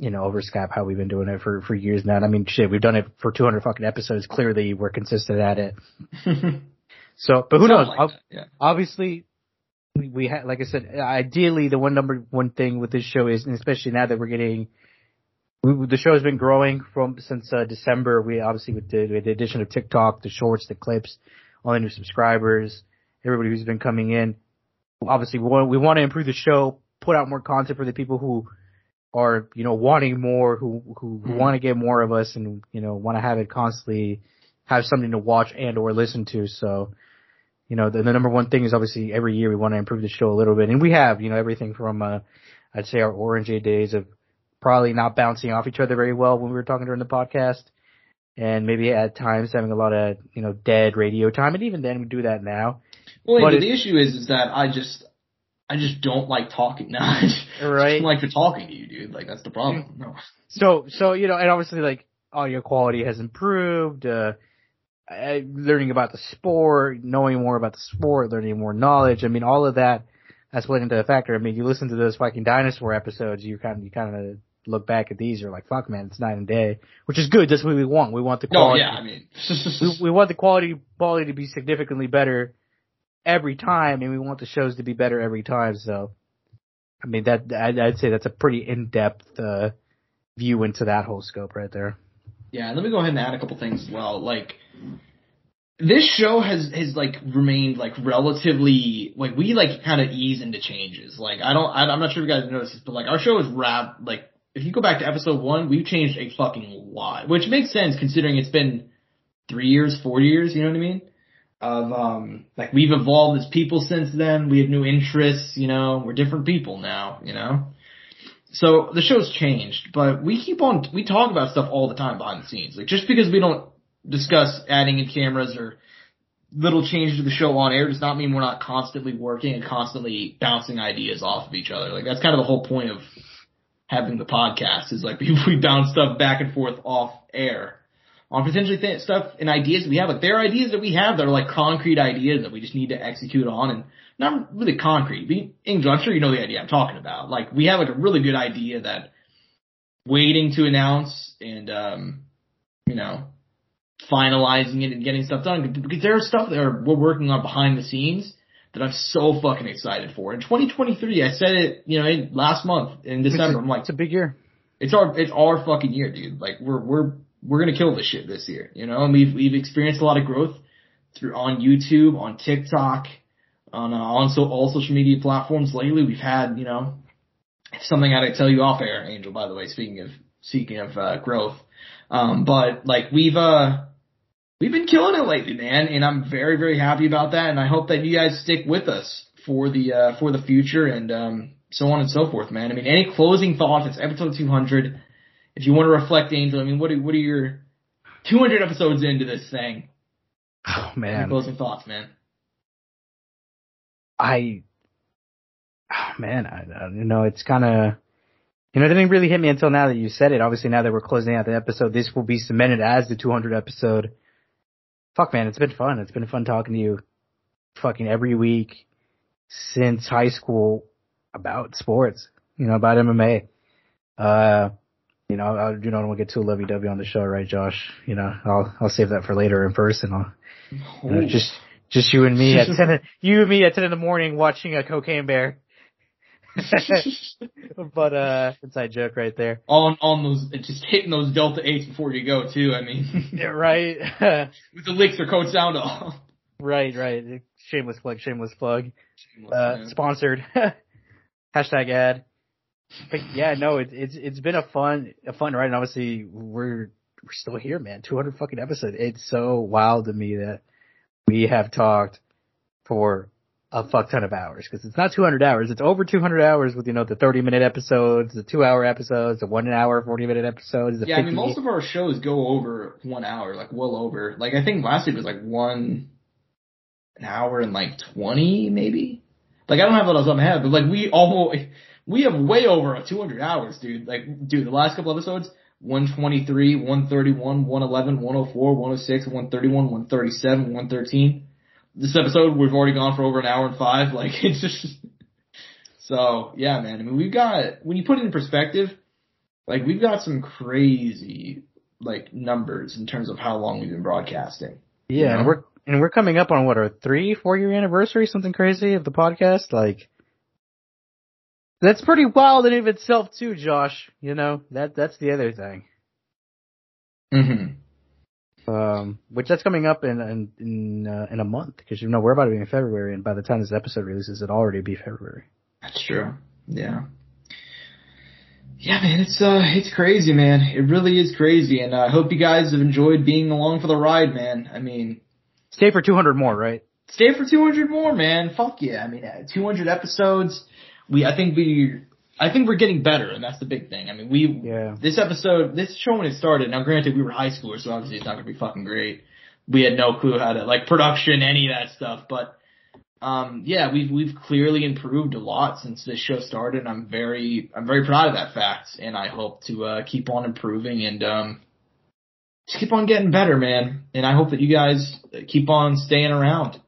You know, over Skype, how we've been doing it for for years now. And I mean, shit, we've done it for 200 fucking episodes. Clearly, we're consistent at it. [laughs] So, but who Something knows? like yeah. obviously we, we had, like I said, ideally the one number one thing with this show is, and especially now that we're getting, we, the show has been growing from since uh, December. We obviously with the, with the addition of TikTok, the shorts, the clips, all the new subscribers, everybody who's been coming in. Obviously, we want we want to improve the show, put out more content for the people who are you know wanting more, who who, who Mhm. want to get more of us, and you know want to have it constantly have something to watch and or listen to. So you know, the, the number one thing is obviously every year we want to improve the show a little bit, and we have, you know, everything from, uh, I'd say our Orange A days of probably not bouncing off each other very well when we were talking during the podcast, and maybe at times having a lot of, you know, dead radio time, and even then we do that now. Well, But the issue is, is that I just, I just don't like talking. [laughs] No, I just Right. don't like for talking to you, dude. Like that's the problem. No. So, so you know, and obviously like audio quality has improved. Uh, learning about the sport, knowing more about the sport, learning more knowledge. I mean, all of that has played into a factor. I mean, you listen to those fucking dinosaur episodes, you kind of, you kind of look back at these, you're like, fuck, man, it's night and day, which is good. That's what we want. We want the No, quality. yeah, I mean, [laughs] we, we want the quality quality to be significantly better every time, and we want the shows to be better every time. So, I mean, that I'd, I'd say that's a pretty in depth uh, view into that whole scope right there. Yeah, let me go ahead and add a couple things as well. Like this show has has like remained like relatively like we like kind of ease into changes. Like I don't I, I'm not sure if you guys noticed this, but like our show is rap like if you go back to episode one, we've changed a fucking lot, which makes sense considering it's been three years, four years. You know what I mean? Of um like we've evolved as people since then. We have new interests. You know, we're different people now. You know. So the show's changed, but we keep on, we talk about stuff all the time behind the scenes. Like just because we don't discuss adding in cameras or little changes to the show on air does not mean we're not constantly working and constantly bouncing ideas off of each other. Like that's kind of the whole point of having the podcast is like we, [laughs] we bounce stuff back and forth off air on potentially th- stuff and ideas that we have. Like there are ideas that we have that are like concrete ideas that we just need to execute on and not really concrete. We, Angel, I'm sure you know the idea I'm talking about. Like we have like a really good idea that waiting to announce and um, you know, finalizing it and getting stuff done because there are stuff that are, we're working on behind the scenes that I'm so fucking excited for. In 2023, I said it, you know, last month in December. I'm like, It's a big year. it's our it's our fucking year, dude. Like we're we're we're gonna kill this shit this year, you know. And we've we've experienced a lot of growth through on YouTube, on TikTok, on uh, on so all social media platforms lately. We've had you know something I gotta tell you off air, Angel. By the way, speaking of speaking of uh, growth, um, but like we've uh we've been killing it lately, man, and I'm very very happy about that. And I hope that you guys stick with us for the uh for the future and um so on and so forth, man. I mean, any closing thoughts? It's episode 200. If you want to reflect, Angel, I mean, what are, what are your 200 episodes into this thing? Oh man, closing thoughts, man? I, oh, man, I, I you know it's kind of, you know, it didn't really hit me until now that you said it. Obviously, now that we're closing out the episode, this will be cemented as the 200 episode. Fuck, man, it's been fun. It's been fun talking to you, fucking every week since high school about sports. You know, about MMA. Uh, you know, I, you know, I don't want to get too lovey dovey on the show, right, Josh? You know, I'll I'll save that for later in person. I'll, you know, just just you and me at [laughs] ten. You and me at ten in the morning watching a cocaine bear. [laughs] but uh, inside joke right there. on on those, just hitting those delta eights before you go too. I mean, [laughs] Yeah, right, with the licks or coach all. right, right. Shameless plug, shameless plug. Shameless, Uh, sponsored. Hashtag ad. But yeah, no, it's it's it's been a fun a fun ride, and obviously we're we're still here, man. Two hundred fucking episodes. It's so wild to me that we have talked for a fuck ton of hours because it's not two hundred hours. It's over two hundred hours with you know the thirty minute episodes, the two hour episodes, the one hour forty minute episodes. The Yeah, I mean, most of our shows go over one hour, like well over. Like I think last week was like one, an hour and like twenty, maybe. Like I don't have that off the top of my head, but like we almost, we have way over two hundred hours, dude. Like, dude, the last couple episodes, 123, 131, 111, 104, 106, 131, 137, 113. This episode, we've already gone for over an hour and five. [laughs] Like, it's just, so yeah, man. I mean, we've got, when you put it in perspective, like we've got some crazy, like, numbers in terms of how long we've been broadcasting. Yeah, You know? and we're and we're coming up on what our three, four year anniversary, something crazy of the podcast. Like that's pretty wild in and of itself too, Josh. You know that that's the other thing. Mm-hmm. Um, which that's coming up in in in, uh, in a month because you know we're about to be in February, and by the time this episode releases, it'll already be February. That's true. Yeah. Yeah, man, it's uh, it's crazy, man. It really is crazy, and uh, I hope you guys have enjoyed being along for the ride, man. I mean, Stay for 200 more, right? stay for 200 more, man. Fuck yeah. I mean, uh, 200 episodes. We, I think we, I think we're getting better, and that's the big thing. I mean, we, Yeah. this episode, this show when it started. Now, granted, we were high schoolers, so obviously it's not gonna be fucking great. We had no clue how to like production, any of that stuff, but. Um, yeah, we've we've clearly improved a lot since this show started. And I'm very I'm very proud of that fact, and I hope to uh, keep on improving and um, just keep on getting better, man. And I hope that you guys keep on staying around.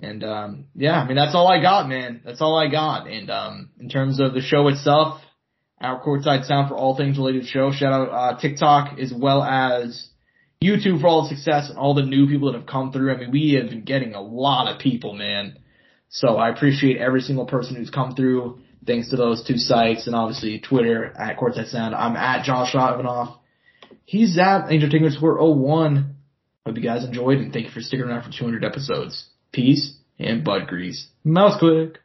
And um, yeah, I mean that's all I got, man. That's all I got. And um, in terms of the show itself, our courtside sound for all things related to show. Shout out uh, TikTok as well as YouTube for all the success and all the new people that have come through. I mean, we have been getting a lot of people, man. So I appreciate every single person who's come through. Thanks to those two sites and obviously Twitter at Courtside Sound. I'm at Josh Ivanoff. He's at Angel Tinker Square 01. Hope you guys enjoyed and thank you for sticking around for 200 episodes. Peace and bud grease. Mouse click.